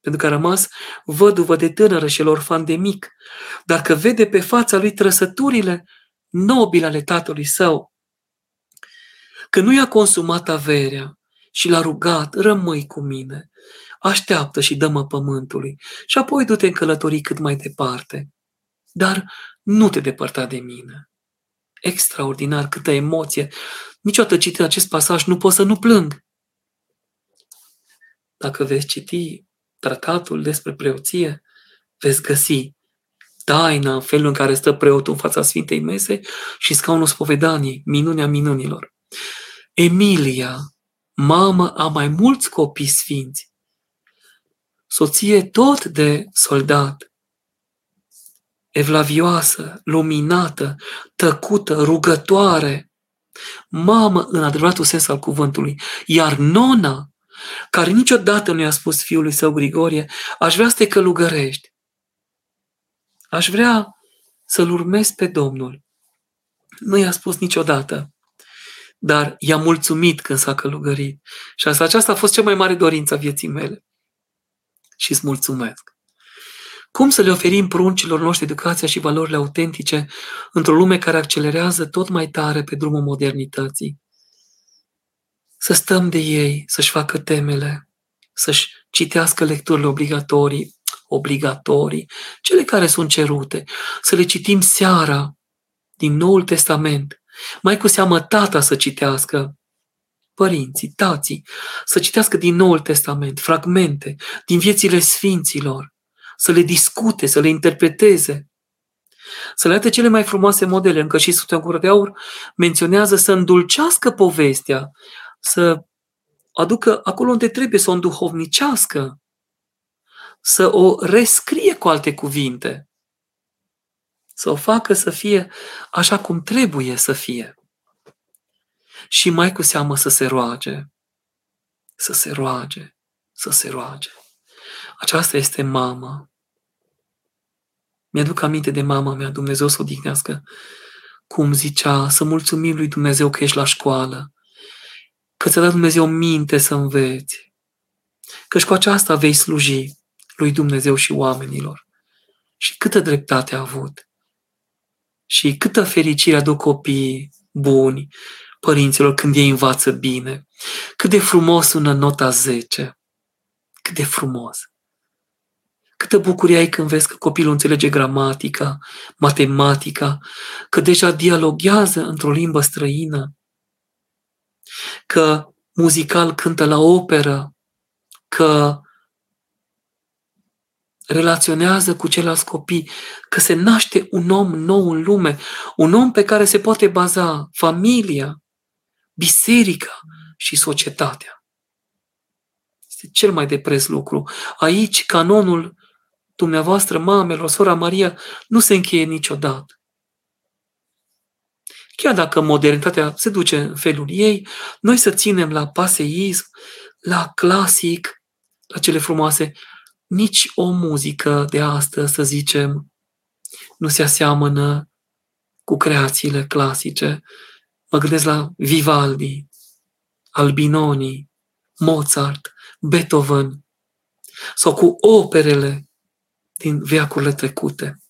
pentru că a rămas văduvă de tânără și orfan de mic, dar că vede pe fața lui trăsăturile nobile ale tatălui său. Că nu i-a consumat averea și l-a rugat, rămâi cu mine, așteaptă și dă-mă pământului și apoi du-te în călătorii cât mai departe. Dar nu te depărta de mine. Extraordinar, câtă emoție! Niciodată citind acest pasaj nu pot să nu plâng. Dacă veți citi tratatul despre preoție, veți găsi taina în felul în care stă preotul în fața Sfintei Mese și scaunul spovedaniei, minunea minunilor. Emilia, mamă a mai mulți copii sfinți, soție tot de soldat, evlavioasă, luminată, tăcută, rugătoare, mamă în adevăratul sens al cuvântului, iar nona, care niciodată nu i-a spus fiului său Grigorie, aș vrea să te călugărești. Aș vrea să-L urmezi pe Domnul. Nu i-a spus niciodată, dar i-a mulțumit când s-a călugărit. Și asta aceasta a fost cea mai mare dorință a vieții mele. Și îți mulțumesc. Cum să le oferim pruncilor noștri educația și valorile autentice într-o lume care accelerează tot mai tare pe drumul modernității? să stăm de ei, să-și facă temele, să-și citească lecturile obligatorii, obligatorii, cele care sunt cerute, să le citim seara din Noul Testament, mai cu seamă tata să citească, părinții, tații, să citească din Noul Testament fragmente din viețile sfinților, să le discute, să le interpreteze, să le arate cele mai frumoase modele. Încă și Sfântul Gură de Aur menționează să îndulcească povestea, să aducă acolo unde trebuie să o înduhovnicească, să o rescrie cu alte cuvinte, să o facă să fie așa cum trebuie să fie. Și mai cu seamă să se roage, să se roage, să se roage. Aceasta este mama. Mi-aduc aminte de mama mea, Dumnezeu să o dignească, cum zicea, să mulțumim lui Dumnezeu că ești la școală, că ți-a dat Dumnezeu minte să înveți, că și cu aceasta vei sluji lui Dumnezeu și oamenilor. Și câtă dreptate a avut. Și câtă fericire aduc copiii buni, părinților, când ei învață bine. Cât de frumos sună nota 10. Cât de frumos. Câtă bucurie ai când vezi că copilul înțelege gramatica, matematica, că deja dialoghează într-o limbă străină, că muzical cântă la operă, că relaționează cu ceilalți copii, că se naște un om nou în lume, un om pe care se poate baza familia, biserica și societatea. Este cel mai de preț lucru. Aici, canonul dumneavoastră, mamelor, sora Maria, nu se încheie niciodată. Chiar dacă modernitatea se duce în felul ei, noi să ținem la paseism, la clasic, la cele frumoase, nici o muzică de astăzi, să zicem, nu se aseamănă cu creațiile clasice. Mă gândesc la Vivaldi, Albinoni, Mozart, Beethoven sau cu operele din veacurile trecute.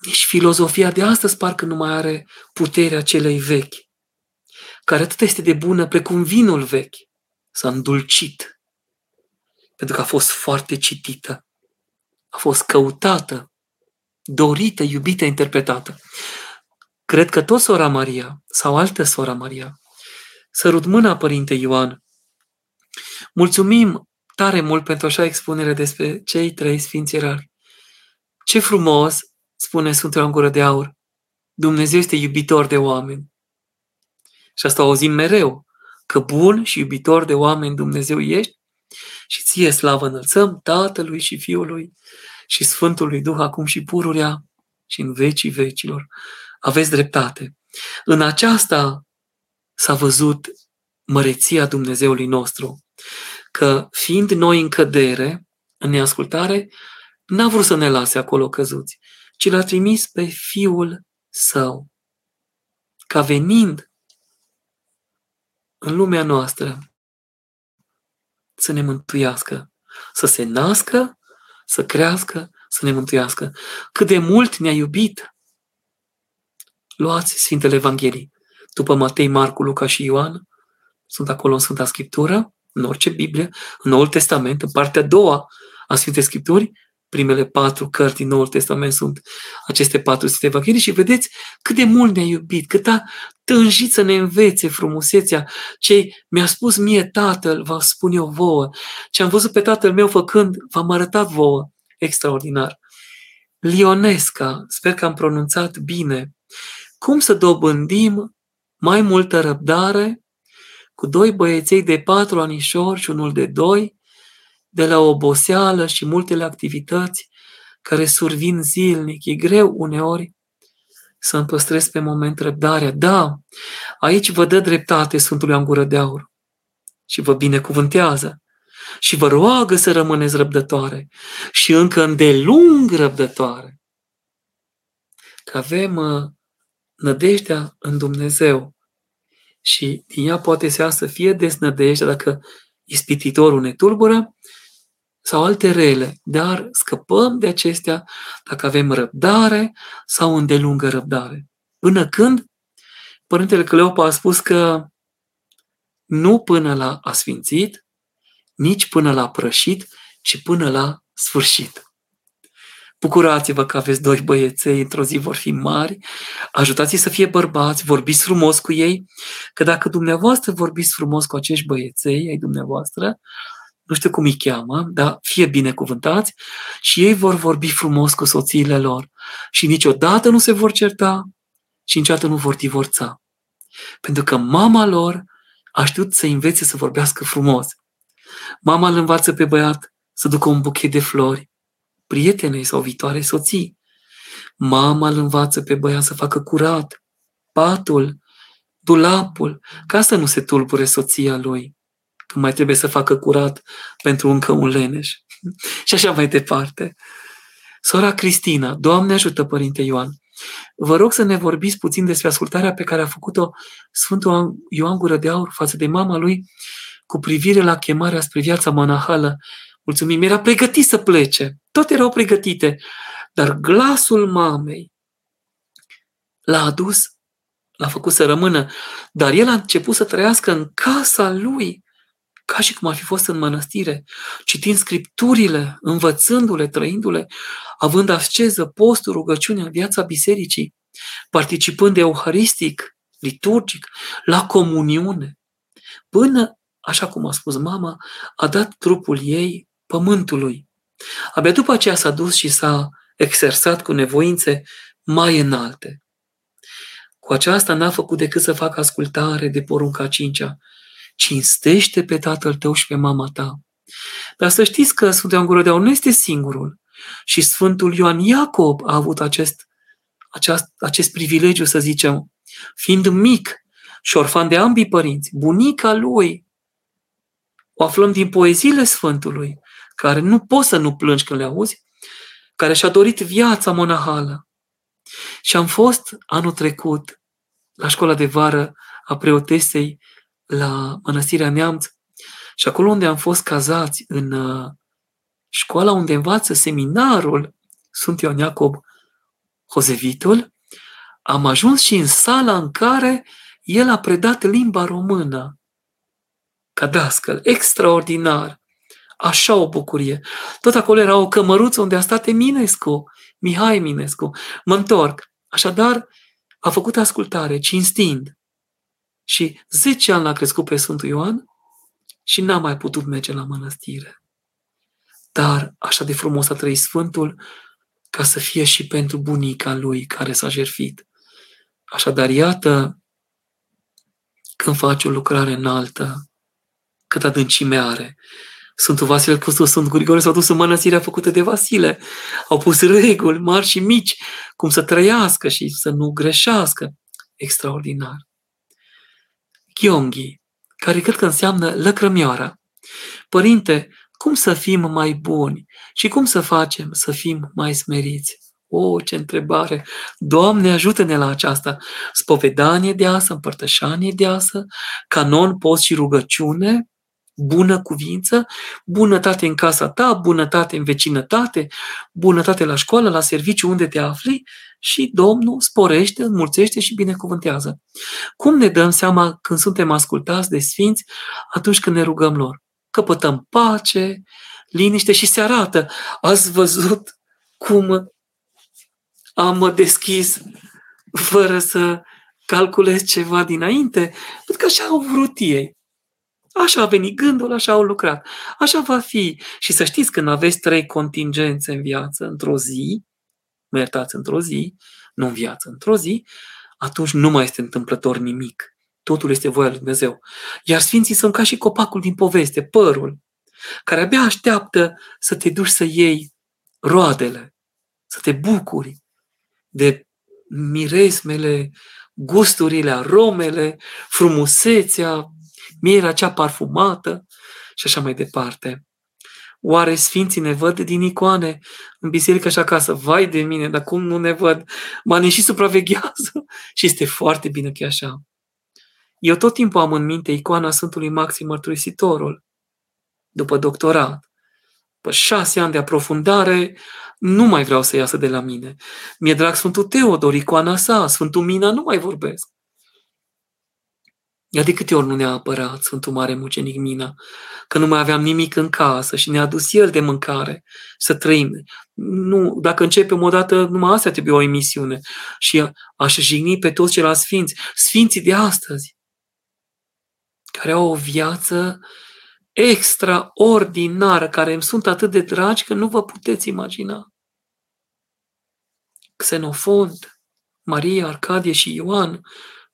Nici filozofia de astăzi parcă nu mai are puterea celei vechi, care atât este de bună precum vinul vechi. S-a îndulcit, pentru că a fost foarte citită, a fost căutată, dorită, iubită, interpretată. Cred că tot sora Maria sau altă sora Maria sărut mâna Părinte Ioan. Mulțumim tare mult pentru așa expunere despre cei trei sfinți erari. Ce frumos, spune Sfântul în gură de aur, Dumnezeu este iubitor de oameni. Și asta o auzim mereu, că bun și iubitor de oameni Dumnezeu ești și ție slavă înălțăm Tatălui și Fiului și Sfântului Duh acum și pururea și în vecii vecilor. Aveți dreptate. În aceasta s-a văzut măreția Dumnezeului nostru, că fiind noi în cădere, în neascultare, n-a vrut să ne lase acolo căzuți, ci l-a trimis pe Fiul Său, ca venind în lumea noastră să ne mântuiască, să se nască, să crească, să ne mântuiască. Cât de mult ne-a iubit. Luați Sfintele Evanghelii. După Matei, Marcu, Luca și Ioan, sunt acolo în Sfânta Scriptură, în orice Biblie, în Noul Testament, în partea a doua a Sfintei Scripturi, primele patru cărți din Noul Testament sunt aceste patru Sfinte Evanghelii și vedeți cât de mult ne-a iubit, cât a tânjit să ne învețe frumusețea ce mi-a spus mie Tatăl, vă spun eu vouă. Ce am văzut pe Tatăl meu făcând, v-am arătat vouă. Extraordinar. Lionesca, sper că am pronunțat bine. Cum să dobândim mai multă răbdare cu doi băieței de patru anișori și unul de doi, de la oboseală și multele activități care survin zilnic. E greu uneori să îmi păstrez pe moment răbdarea. Da, aici vă dă dreptate Sfântul în gură de aur și vă binecuvântează și vă roagă să rămâneți răbdătoare și încă îndelung răbdătoare. Că avem uh, nădejdea în Dumnezeu și din ea poate să iasă fie desnădejdea dacă ispititorul ne tulbură sau alte rele, dar scăpăm de acestea dacă avem răbdare sau îndelungă răbdare. Până când Părintele Cleopa a spus că nu până la asfințit, nici până la prășit, ci până la sfârșit. Bucurați-vă că aveți doi băieței, într-o zi vor fi mari, ajutați-i să fie bărbați, vorbiți frumos cu ei, că dacă dumneavoastră vorbiți frumos cu acești băieței ai dumneavoastră, nu știu cum îi cheamă, dar fie binecuvântați și ei vor vorbi frumos cu soțiile lor și niciodată nu se vor certa și niciodată nu vor divorța. Pentru că mama lor a știut să învețe să vorbească frumos. Mama îl învață pe băiat să ducă un buchet de flori prietenei sau viitoare soții. Mama îl învață pe băiat să facă curat patul, dulapul, ca să nu se tulbure soția lui când mai trebuie să facă curat pentru încă un leneș. [LAUGHS] Și așa mai departe. Sora Cristina, Doamne ajută, Părinte Ioan, vă rog să ne vorbiți puțin despre ascultarea pe care a făcut-o Sfântul Ioan Gură de Aur față de mama lui cu privire la chemarea spre viața monahală. Mulțumim, era pregătit să plece. Toate erau pregătite. Dar glasul mamei l-a adus, l-a făcut să rămână, dar el a început să trăiască în casa lui ca și cum ar fi fost în mănăstire, citind scripturile, învățându-le, trăindu-le, având asceză, postul, rugăciunea, viața bisericii, participând euharistic, liturgic, la comuniune, până, așa cum a spus mama, a dat trupul ei pământului. Abia după aceea s-a dus și s-a exersat cu nevoințe mai înalte. Cu aceasta n-a făcut decât să facă ascultare de porunca cincea, cinstește pe tatăl tău și pe mama ta. Dar să știți că Sfântul Ioan Gură de Aur nu este singurul. Și Sfântul Ioan Iacob a avut acest, acest, acest privilegiu, să zicem, fiind mic și orfan de ambii părinți, bunica lui, o aflăm din poeziile Sfântului, care nu poți să nu plângi când le auzi, care și-a dorit viața monahală. Și am fost anul trecut la școala de vară a preotesei la Mănăstirea Neamț și acolo unde am fost cazați în uh, școala unde învață seminarul sunt Ion Iacob Hozevitul, am ajuns și în sala în care el a predat limba română ca dascăl, extraordinar. Așa o bucurie. Tot acolo era o cămăruță unde a stat Eminescu, Mihai Eminescu. Mă întorc. Așadar, a făcut ascultare, cinstind. Și 10 ani l-a crescut pe Sfântul Ioan și n-a mai putut merge la mănăstire. Dar așa de frumos a trăit Sfântul ca să fie și pentru bunica lui care s-a jerfit. Așadar, iată, când faci o lucrare înaltă, cât adâncime are. Sfântul Vasile Custos, Sfântul Grigore s-au dus în mănăstirea făcută de Vasile. Au pus reguli mari și mici, cum să trăiască și să nu greșească. Extraordinar. Ghionghi, care cred că înseamnă lăcrămioara. Părinte, cum să fim mai buni și cum să facem să fim mai smeriți? O, ce întrebare! Doamne, ajută-ne la aceasta! Spovedanie de asă, împărtășanie de asă, canon, post și rugăciune, bună cuvință, bunătate în casa ta, bunătate în vecinătate, bunătate la școală, la serviciu unde te afli și Domnul sporește, înmulțește și binecuvântează. Cum ne dăm seama când suntem ascultați de Sfinți atunci când ne rugăm lor? Căpătăm pace, liniște și se arată. Ați văzut cum am deschis fără să calculez ceva dinainte? Pentru că așa au vrut ei. Așa a venit gândul, așa au lucrat. Așa va fi. Și să știți, când aveți trei contingențe în viață, într-o zi, mă iertați, într-o zi, nu în viață, într-o zi, atunci nu mai este întâmplător nimic. Totul este voia lui Dumnezeu. Iar sfinții sunt ca și copacul din poveste, părul, care abia așteaptă să te duci să iei roadele, să te bucuri de miresmele, gusturile, aromele, frumusețea, mierea cea parfumată și așa mai departe. Oare sfinții ne văd din icoane în biserică și acasă? Vai de mine, dar cum nu ne văd? Mă și supraveghează [LAUGHS] și este foarte bine că e așa. Eu tot timpul am în minte icoana Sfântului Maxim Mărturisitorul, după doctorat. După șase ani de aprofundare, nu mai vreau să iasă de la mine. Mi-e drag Sfântul Teodor, icoana sa, Sfântul Mina, nu mai vorbesc. Ia de câte ori nu ne-a apărat Sfântul Mare Mucenic Mina, că nu mai aveam nimic în casă și ne-a dus El de mâncare să trăim. Nu, dacă începem odată, numai asta trebuie o emisiune. Și aș jigni pe toți ceilalți sfinți, sfinții de astăzi, care au o viață extraordinară, care îmi sunt atât de dragi că nu vă puteți imagina. Xenofont, Maria, Arcadie și Ioan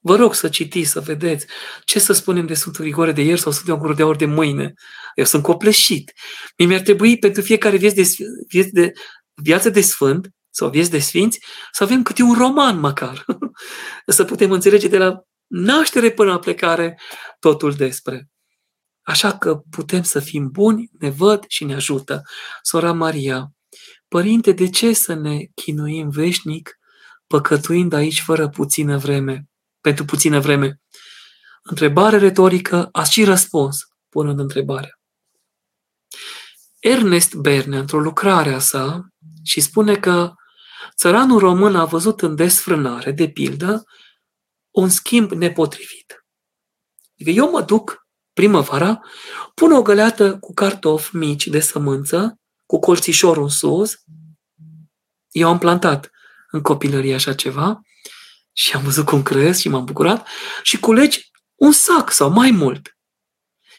Vă rog să citiți, să vedeți ce să spunem de Sfântul Grigore de ieri sau Sfântul Gură de ori de mâine. Eu sunt copleșit. Mie mi-ar trebui pentru fiecare viață de, viață de, viață de sfânt sau vieți de sfinți să avem câte un roman măcar. [LAUGHS] să putem înțelege de la naștere până la plecare totul despre. Așa că putem să fim buni, ne văd și ne ajută. Sora Maria, Părinte, de ce să ne chinuim veșnic, păcătuind aici fără puțină vreme? Pentru puțină vreme. Întrebare retorică, a și răspuns, punând întrebarea. Ernest Berne, într-o lucrare a sa, și spune că țăranul român a văzut în desfrânare, de pildă, un schimb nepotrivit. Adică eu mă duc primăvara, pun o găleată cu cartofi mici de sămânță, cu colțișorul în sus, eu am plantat în copilărie așa ceva, și am văzut cum cresc și m-am bucurat și culegi un sac sau mai mult.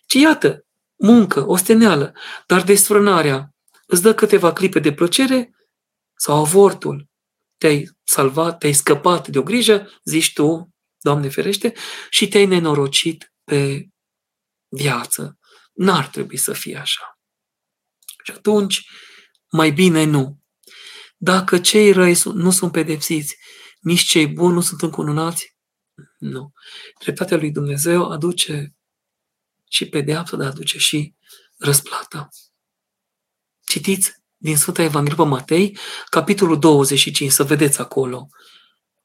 Și iată, muncă, osteneală, dar desfrânarea îți dă câteva clipe de plăcere sau avortul. Te-ai salvat, te-ai scăpat de o grijă, zici tu, Doamne ferește, și te-ai nenorocit pe viață. N-ar trebui să fie așa. Și atunci, mai bine nu. Dacă cei răi nu sunt pedepsiți, nici cei buni nu sunt încununați? Nu. Dreptatea lui Dumnezeu aduce și pedeapsă, dar aduce și răsplată. Citiți din Sfânta Evanghelie Matei, capitolul 25, să vedeți acolo,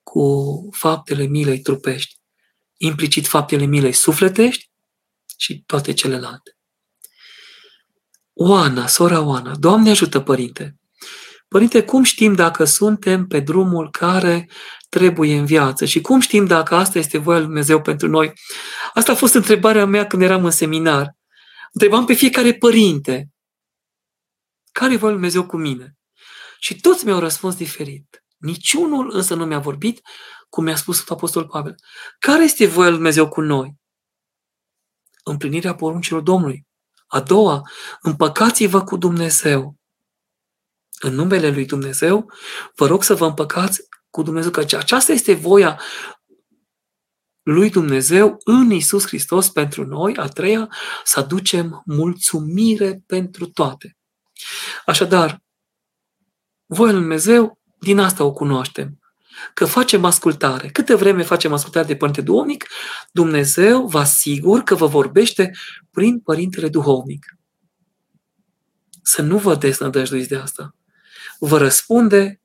cu faptele milei trupești, implicit faptele milei sufletești și toate celelalte. Oana, sora Oana, Doamne ajută, Părinte, Părinte, cum știm dacă suntem pe drumul care trebuie în viață și cum știm dacă asta este voia lui Dumnezeu pentru noi? Asta a fost întrebarea mea când eram în seminar. Întrebam pe fiecare părinte, care e voia lui Dumnezeu cu mine? Și toți mi-au răspuns diferit. Niciunul însă nu mi-a vorbit cum mi-a spus Apostol Pavel. Care este voia lui Dumnezeu cu noi? Împlinirea poruncilor Domnului. A doua, împăcați-vă cu Dumnezeu în numele lui Dumnezeu, vă rog să vă împăcați cu Dumnezeu, că aceasta este voia lui Dumnezeu în Isus Hristos pentru noi, a treia, să aducem mulțumire pentru toate. Așadar, voia lui Dumnezeu, din asta o cunoaștem. Că facem ascultare. Câte vreme facem ascultare de Părinte Duhovnic, Dumnezeu vă asigur că vă vorbește prin Părintele Duhovnic. Să nu vă desnădăjduiți de asta vă răspunde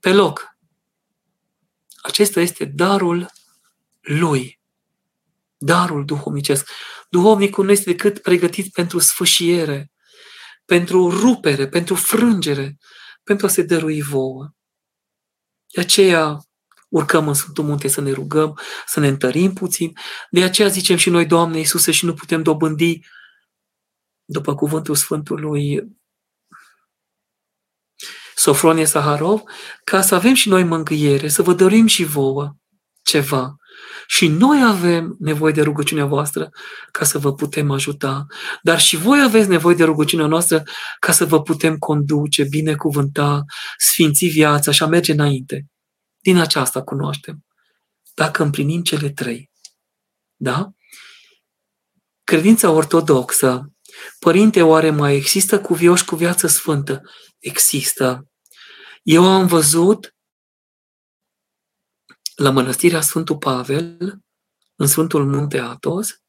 pe loc. Acesta este darul lui. Darul duhovnicesc. Duhovnicul nu este decât pregătit pentru sfâșiere, pentru rupere, pentru frângere, pentru a se dărui vouă. De aceea urcăm în Sfântul Munte să ne rugăm, să ne întărim puțin. De aceea zicem și noi, Doamne Iisuse, și nu putem dobândi, după cuvântul Sfântului Sofronie Saharov, ca să avem și noi mângâiere, să vă dorim și vouă ceva. Și noi avem nevoie de rugăciunea voastră ca să vă putem ajuta. Dar și voi aveți nevoie de rugăciunea noastră ca să vă putem conduce, binecuvânta, sfinți viața și a merge înainte. Din aceasta cunoaștem. Dacă împlinim cele trei. Da? Credința ortodoxă. Părinte, oare mai există cuvioși cu viață sfântă? Există. Eu am văzut la mănăstirea Sfântul Pavel, în Sfântul Munte Atos,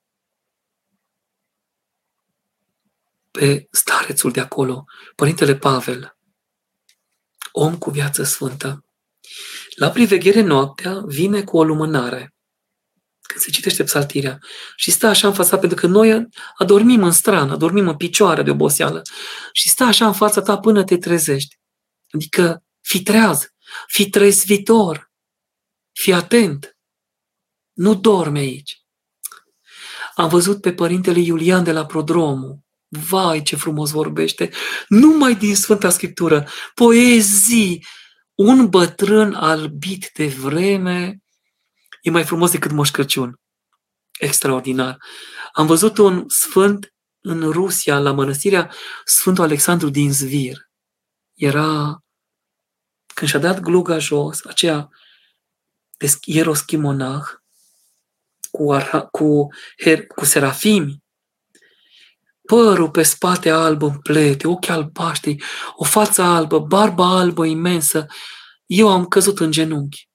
pe starețul de acolo, Părintele Pavel, om cu viață sfântă. La priveghere noaptea vine cu o lumânare, când se citește psaltirea, și stă așa în fața, pentru că noi adormim în strană, adormim în picioare de oboseală, și stă așa în fața ta până te trezești. Adică Fi treaz, fi trezvitor, fi atent. Nu dorme aici. Am văzut pe părintele Iulian de la Prodromul. Vai, ce frumos vorbește! Numai din Sfânta Scriptură, poezii, un bătrân albit de vreme e mai frumos decât Moș Crăciun. Extraordinar. Am văzut un sfânt în Rusia, la mănăstirea Sfântul Alexandru din Zvir. Era, când și-a dat gluga jos, aceea de ieroschimonah, cu, arha, cu, her, cu serafimi, părul pe spate alb în plete, ochi albaștri, o față albă, barba albă imensă, eu am căzut în genunchi.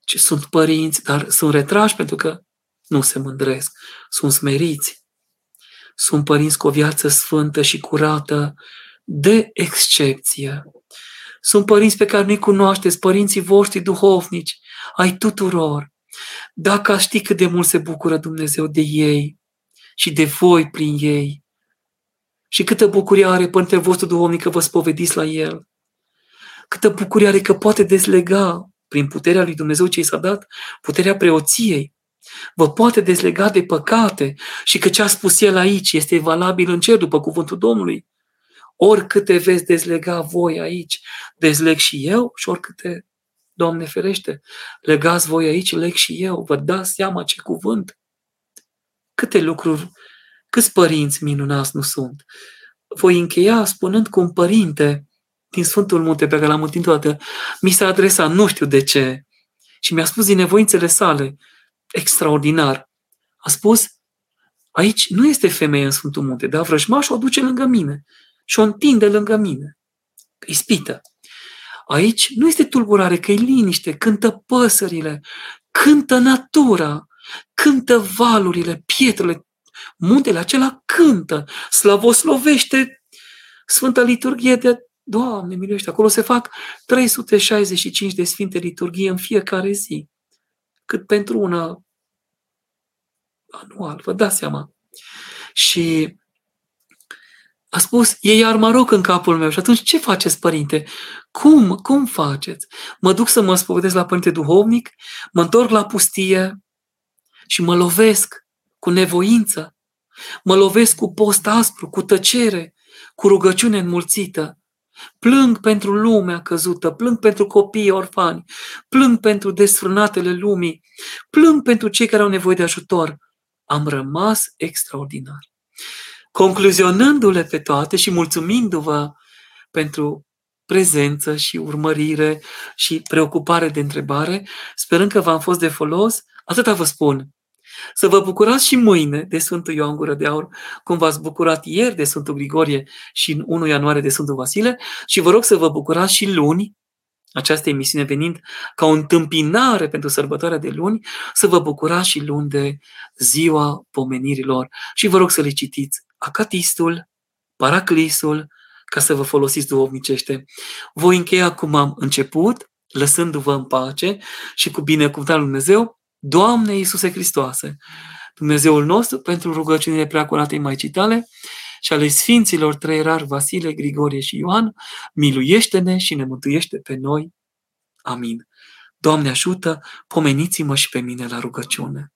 Ce sunt părinți, dar sunt retrași pentru că nu se mândresc, sunt smeriți. Sunt părinți cu o viață sfântă și curată, de excepție. Sunt părinți pe care nu-i cunoașteți, părinții voștri duhovnici, ai tuturor. Dacă aș ști cât de mult se bucură Dumnezeu de ei și de voi prin ei, și câtă bucurie are Părintele vostru duhovnic că vă spovediți la El, câtă bucurie are că poate dezlega prin puterea lui Dumnezeu ce i s-a dat, puterea preoției, vă poate dezlega de păcate și că ce a spus El aici este valabil în cer după cuvântul Domnului. Oricâte veți dezlega voi aici, dezleg și eu și oricâte, Doamne ferește, legați voi aici, leg și eu. Vă dați seama ce cuvânt. Câte lucruri, câți părinți minunați nu sunt. Voi încheia spunând că un părinte din Sfântul Munte pe care l-am întâlnit toată, mi s-a adresat, nu știu de ce, și mi-a spus din nevoințele sale, extraordinar. A spus, aici nu este femeie în Sfântul Munte, dar vrăjmașul o duce lângă mine și o întinde lângă mine. Ispită. Aici nu este tulburare, că e liniște, cântă păsările, cântă natura, cântă valurile, pietrele, muntele acela cântă, slavoslovește Sfânta Liturghie de Doamne, miluiește, acolo se fac 365 de Sfinte Liturghie în fiecare zi, cât pentru una anual, vă dați seama. Și a spus, e iar Maroc în capul meu. Și atunci ce faceți, părinte? Cum? Cum faceți? Mă duc să mă spovedesc la părinte duhovnic, mă întorc la pustie și mă lovesc cu nevoință. Mă lovesc cu post aspru, cu tăcere, cu rugăciune înmulțită. Plâng pentru lumea căzută, plâng pentru copiii orfani, plâng pentru desfrânatele lumii, plâng pentru cei care au nevoie de ajutor. Am rămas extraordinar concluzionându-le pe toate și mulțumindu-vă pentru prezență și urmărire și preocupare de întrebare, sperând că v-am fost de folos, atâta vă spun. Să vă bucurați și mâine de Sfântul Ioan Gură de Aur, cum v-ați bucurat ieri de Sfântul Grigorie și în 1 ianuarie de Sfântul Vasile și vă rog să vă bucurați și luni, această emisiune venind ca o întâmpinare pentru sărbătoarea de luni, să vă bucurați și luni de ziua pomenirilor și vă rog să le citiți acatistul, paraclisul, ca să vă folosiți duhovnicește. Voi încheia cum am început, lăsându-vă în pace și cu binecuvântarea lui Dumnezeu, Doamne Iisuse Hristoase, Dumnezeul nostru, pentru rugăciunile preacuratei Maicii tale și ale Sfinților trei rar Vasile, Grigorie și Ioan, miluiește-ne și ne mântuiește pe noi. Amin. Doamne ajută, pomeniți-mă și pe mine la rugăciune.